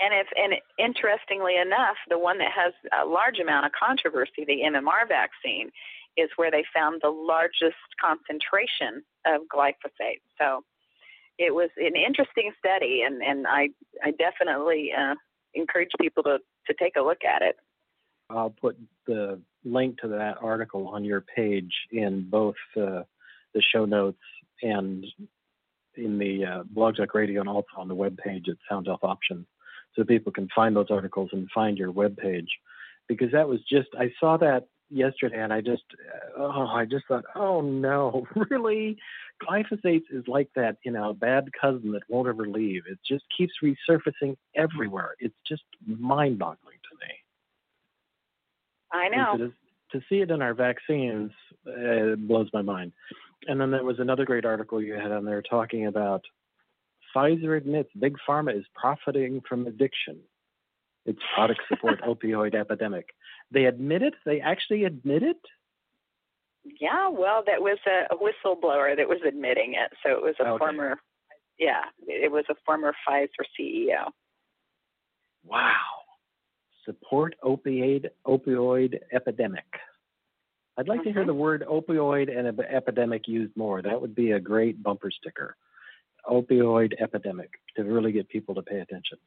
And if and interestingly enough, the one that has a large amount of controversy, the MMR vaccine, is where they found the largest concentration of glyphosate. So it was an interesting study, and and I I definitely uh, encourage people to to take a look at it. I'll put the link to that article on your page in both uh, the show notes and in the uh, Blog Talk Radio and also on the web page at Sound Health Options, so people can find those articles and find your web page. Because that was just I saw that yesterday and I just oh I just thought oh no really? Glyphosate is like that you know bad cousin that won't ever leave. It just keeps resurfacing everywhere. It's just mind-boggling to me I know. to, to see it in our vaccines uh, blows my mind. And then there was another great article you had on there talking about Pfizer admits big pharma is profiting from addiction. Its products support opioid epidemic. They admit it. They actually admit it. Yeah, well, that was a, a whistleblower that was admitting it. So it was a Okay. former, yeah, it was a former Pfizer CEO. Wow. Support opioid opioid epidemic. I'd like to hear the word opioid and epidemic used more. That would be a great bumper sticker. Opioid epidemic to really get people to pay attention.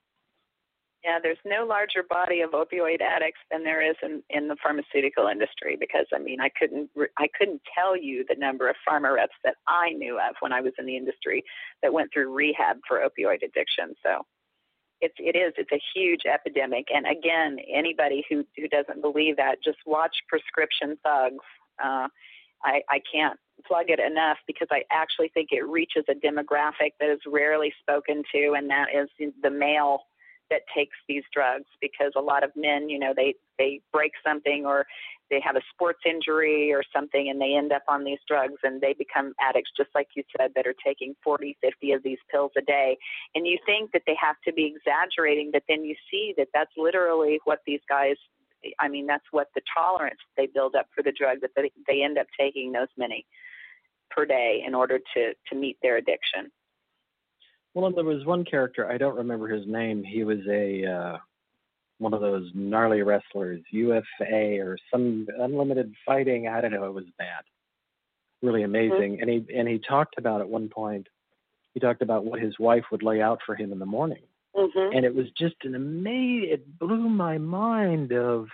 Yeah, there's no larger body of opioid addicts than there is in, in the pharmaceutical industry because I mean I couldn't re- I couldn't tell you the number of pharma reps that I knew of when I was in the industry that went through rehab for opioid addiction. So it's it is it's a huge epidemic and again anybody who who doesn't believe that just watch prescription thugs. Uh, I I can't plug it enough because I actually think it reaches a demographic that is rarely spoken to and that is the male that takes these drugs because a lot of men, you know, they they break something or they have a sports injury or something and they end up on these drugs and they become addicts just like you said that are taking 40, 50 of these pills a day. And you think that they have to be exaggerating, but then you see that that's literally what these guys I mean, that's what the tolerance they build up for the drug that they, they end up taking those many per day in order to to meet their addiction. Well, there was one character I don't remember his name. He was a uh, one of those gnarly wrestlers, UFA or some unlimited fighting. I don't know. It was bad. really amazing. Mm-hmm. And he and he talked about at one point, he talked about what his wife would lay out for him in the morning, mm-hmm. and it was just an amazing. It blew my mind of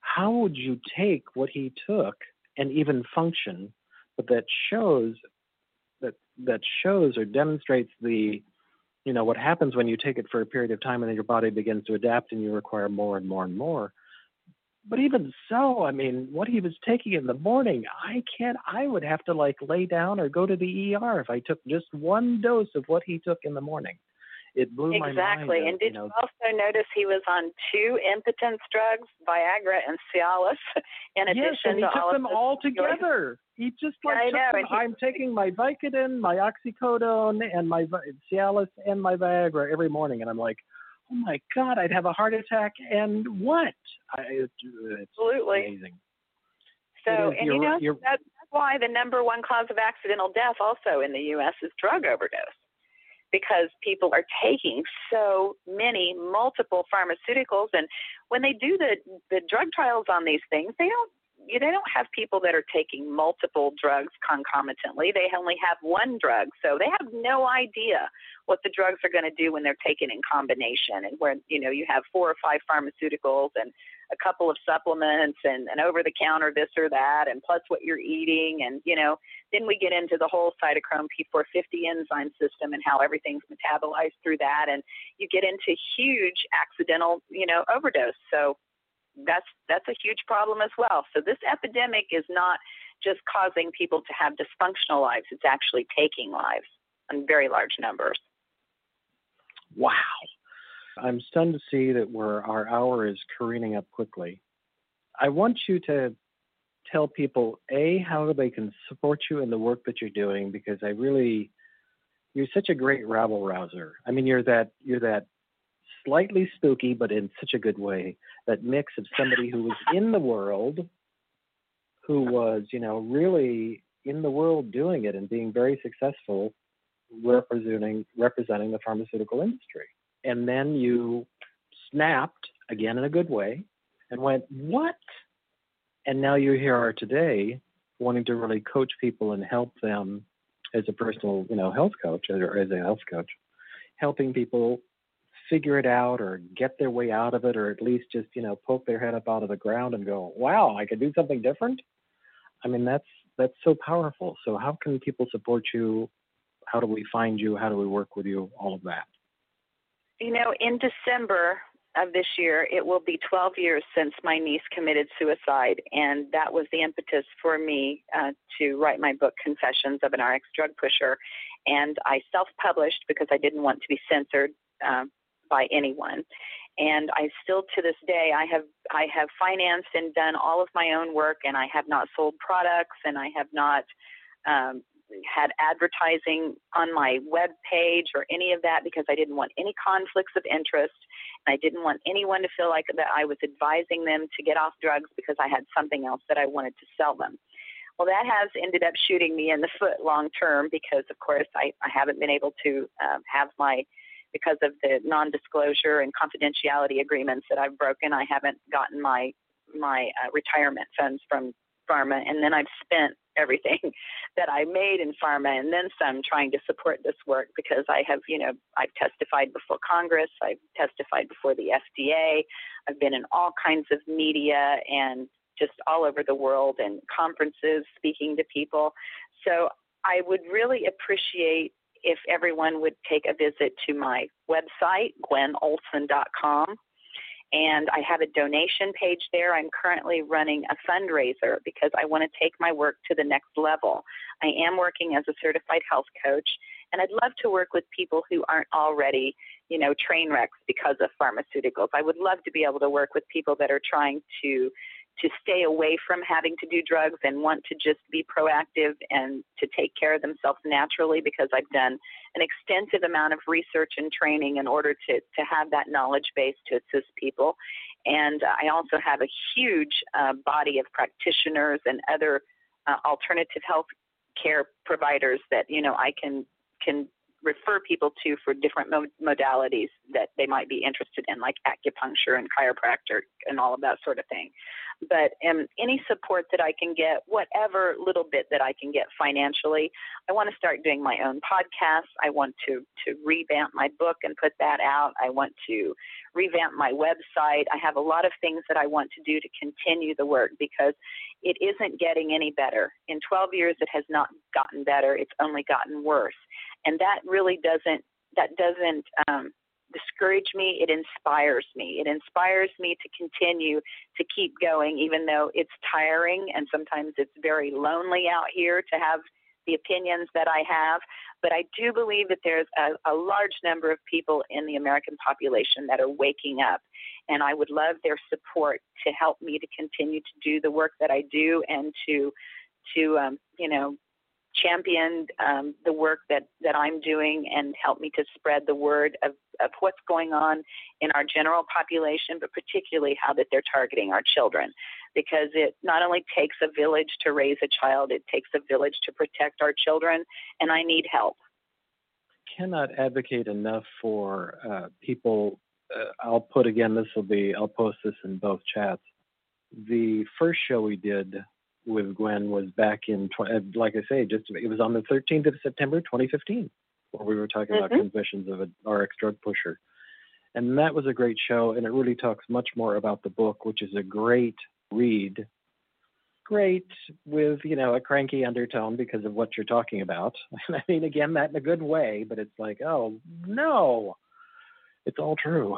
how would you take what he took and even function, but that shows that that shows or demonstrates the you know what happens when you take it for a period of time and then your body begins to adapt and you require more and more and more but even so, I mean, what he was taking in the morning, I can't. I would have to like lay down or go to the ER if I took just one dose of what he took in the morning. It blew exactly. my mind. Exactly. And did you, know, you also notice he was on two impotence drugs, Viagra and Cialis, in addition yes, and he to took all them all together. He just like I took know, them. he, I'm taking my Vicodin, my oxycodone, and my Cialis and my Viagra every morning, and I'm like, oh my God, I'd have a heart attack and what? I, it's Absolutely. amazing. So, is, and you know, that's why the number one cause of accidental death also in the U.S. is drug overdose. Because people are taking so many multiple pharmaceuticals, and when they do the the drug trials on these things, they don't you, they don't have people that are taking multiple drugs concomitantly. They only have one drug, so they have no idea what the drugs are going to do when they're taken in combination. And where you know you have four or five pharmaceuticals and a couple of supplements and an over-the-counter this or that, and plus what you're eating, and you know, then we get into the whole cytochrome P450 enzyme system and how everything's metabolized through that, and you get into huge accidental, you know, overdose. So that's that's a huge problem as well. So this epidemic is not just causing people to have dysfunctional lives; it's actually taking lives in very large numbers. Wow. I'm stunned to see that we're, our hour is careening up quickly. I want you to tell people a how they can support you in the work that you're doing because I really you're such a great rabble rouser. I mean, you're that you're that slightly spooky, but in such a good way. That mix of somebody who was in the world, who was, you know, really in the world doing it and being very successful, representing representing the pharmaceutical industry. And then you snapped again in a good way and went, What? And now you here are today wanting to really coach people and help them as a personal, you know, health coach or as a health coach, helping people figure it out or get their way out of it or at least just you know poke their head up out of the ground and go wow i could do something different? I mean that's that's so powerful. So how can people support you? How do we find you? How do we work with you? All of that you know in december of this year it will be 12 years since my niece committed suicide and that was the impetus for me uh, to write my book confessions of an rx drug pusher and i self-published because i didn't want to be censored um, by anyone. And I still to this day I have I have financed and done all of my own work and I have not sold products and I have not um, had advertising on my web page or any of that because I didn't want any conflicts of interest and I didn't want anyone to feel like that I was advising them to get off drugs because I had something else that I wanted to sell them. Well, that has ended up shooting me in the foot long term because, of course, I, I haven't been able to um, have my because of the non-disclosure and confidentiality agreements that I've broken, I haven't gotten my my uh, retirement funds from pharma, and then I've spent everything that I made in pharma, and then some trying to support this work because I have, you know, I've testified before Congress, I've testified before the FDA, I've been in all kinds of media and just all over the world and conferences speaking to people. So I would really appreciate if everyone would take a visit to my website, gwenolsen.com. And I have a donation page there. I'm currently running a fundraiser because I want to take my work to the next level. I am working as a certified health coach, and I'd love to work with people who aren't already, you know, train wrecks because of pharmaceuticals. I would love to be able to work with people that are trying to to stay away from having to do drugs and want to just be proactive and to take care of themselves naturally because I've done an extensive amount of research and training in order to, to have that knowledge base to assist people. And I also have a huge uh, body of practitioners and other uh, alternative health care providers that, you know, I can can refer people to for different mo- modalities that they might be interested in, like acupuncture and chiropractor and all of that sort of thing. But um, any support that I can get, whatever little bit that I can get financially, I want to start doing my own podcast. I want to to revamp my book and put that out. I want to revamp my website. I have a lot of things that I want to do to continue the work because it isn't getting any better. In 12 years, it has not gotten better. It's only gotten worse, and that really doesn't that doesn't um, discourage me, it inspires me. It inspires me to continue to keep going, even though it's tiring and sometimes it's very lonely out here to have the opinions that I have. But I do believe that there's a, a large number of people in the American population that are waking up. And I would love their support to help me to continue to do the work that I do and to to um, you know championed um, the work that, that I'm doing and helped me to spread the word of, of what's going on in our general population, but particularly how that they're targeting our children. Because it not only takes a village to raise a child, it takes a village to protect our children, and I need help. I cannot advocate enough for uh, people. Uh, I'll put again, this will be, I'll post this in both chats. The first show we did with Gwen was back in, uh, like I say, just it was on the 13th of September 2015, where we were talking mm-hmm. about confessions of an RX drug pusher. And that was a great show, and it really talks much more about the book, which is a great read. Great with, you know, a cranky undertone because of what you're talking about. I mean, again, that in a good way, but it's like, oh, no, it's all true.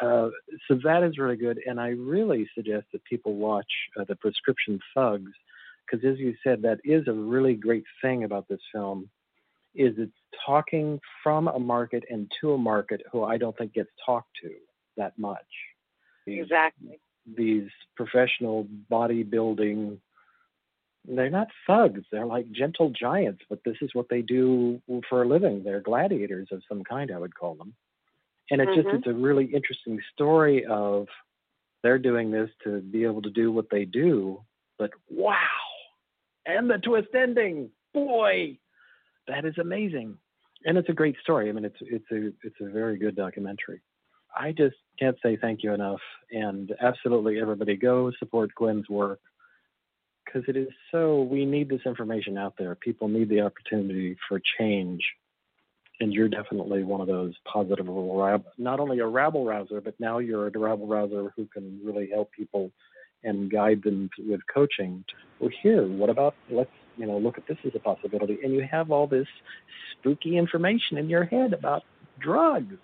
Uh, so that is really good, and I really suggest that people watch uh, the Prescription Thugs because as you said, that is a really great thing about this film, is it's talking from a market and to a market who I don't think gets talked to that much. These, exactly. These professional bodybuilding, they're not thugs. They're like gentle giants, but this is what they do for a living. They're gladiators of some kind, I would call them. And it's mm-hmm. just it's a really interesting story of they're doing this to be able to do what they do, but wow, and the twist ending. Boy, that is amazing. And it's a great story. I mean, it's it's a it's a very good documentary. I just can't say thank you enough. And absolutely, everybody go support Gwen's work because it is so. We need this information out there. People need the opportunity for change, and you're definitely one of those positive, not only a rabble rouser, but now you're a rabble rouser who can really help people and guide them with coaching. Well, here, what about let's you know look at this as a possibility, and you have all this spooky information in your head about drugs.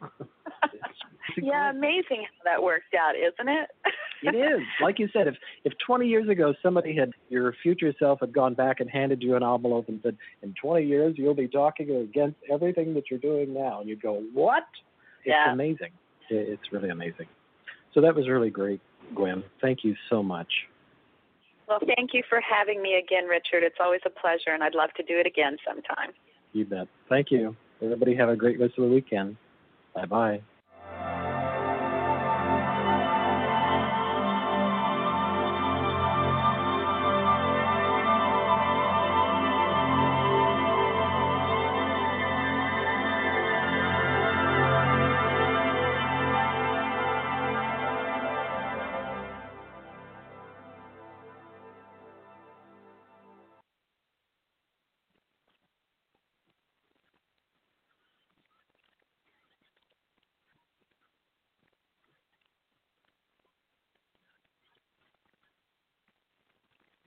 yeah, amazing how that worked out, isn't it? it is. Like you said, if if 20 years ago somebody had your future self had gone back and handed you an envelope and said, "In 20 years you'll be talking against everything that you're doing now," and you'd go, "What?" It's yeah. amazing. It's really amazing. So that was really great. Gwen. Thank you so much. Well, thank you for having me again, Richard. It's always a pleasure, and I'd love to do it again sometime. You bet. Thank you. Everybody have a great rest of the weekend. Bye bye.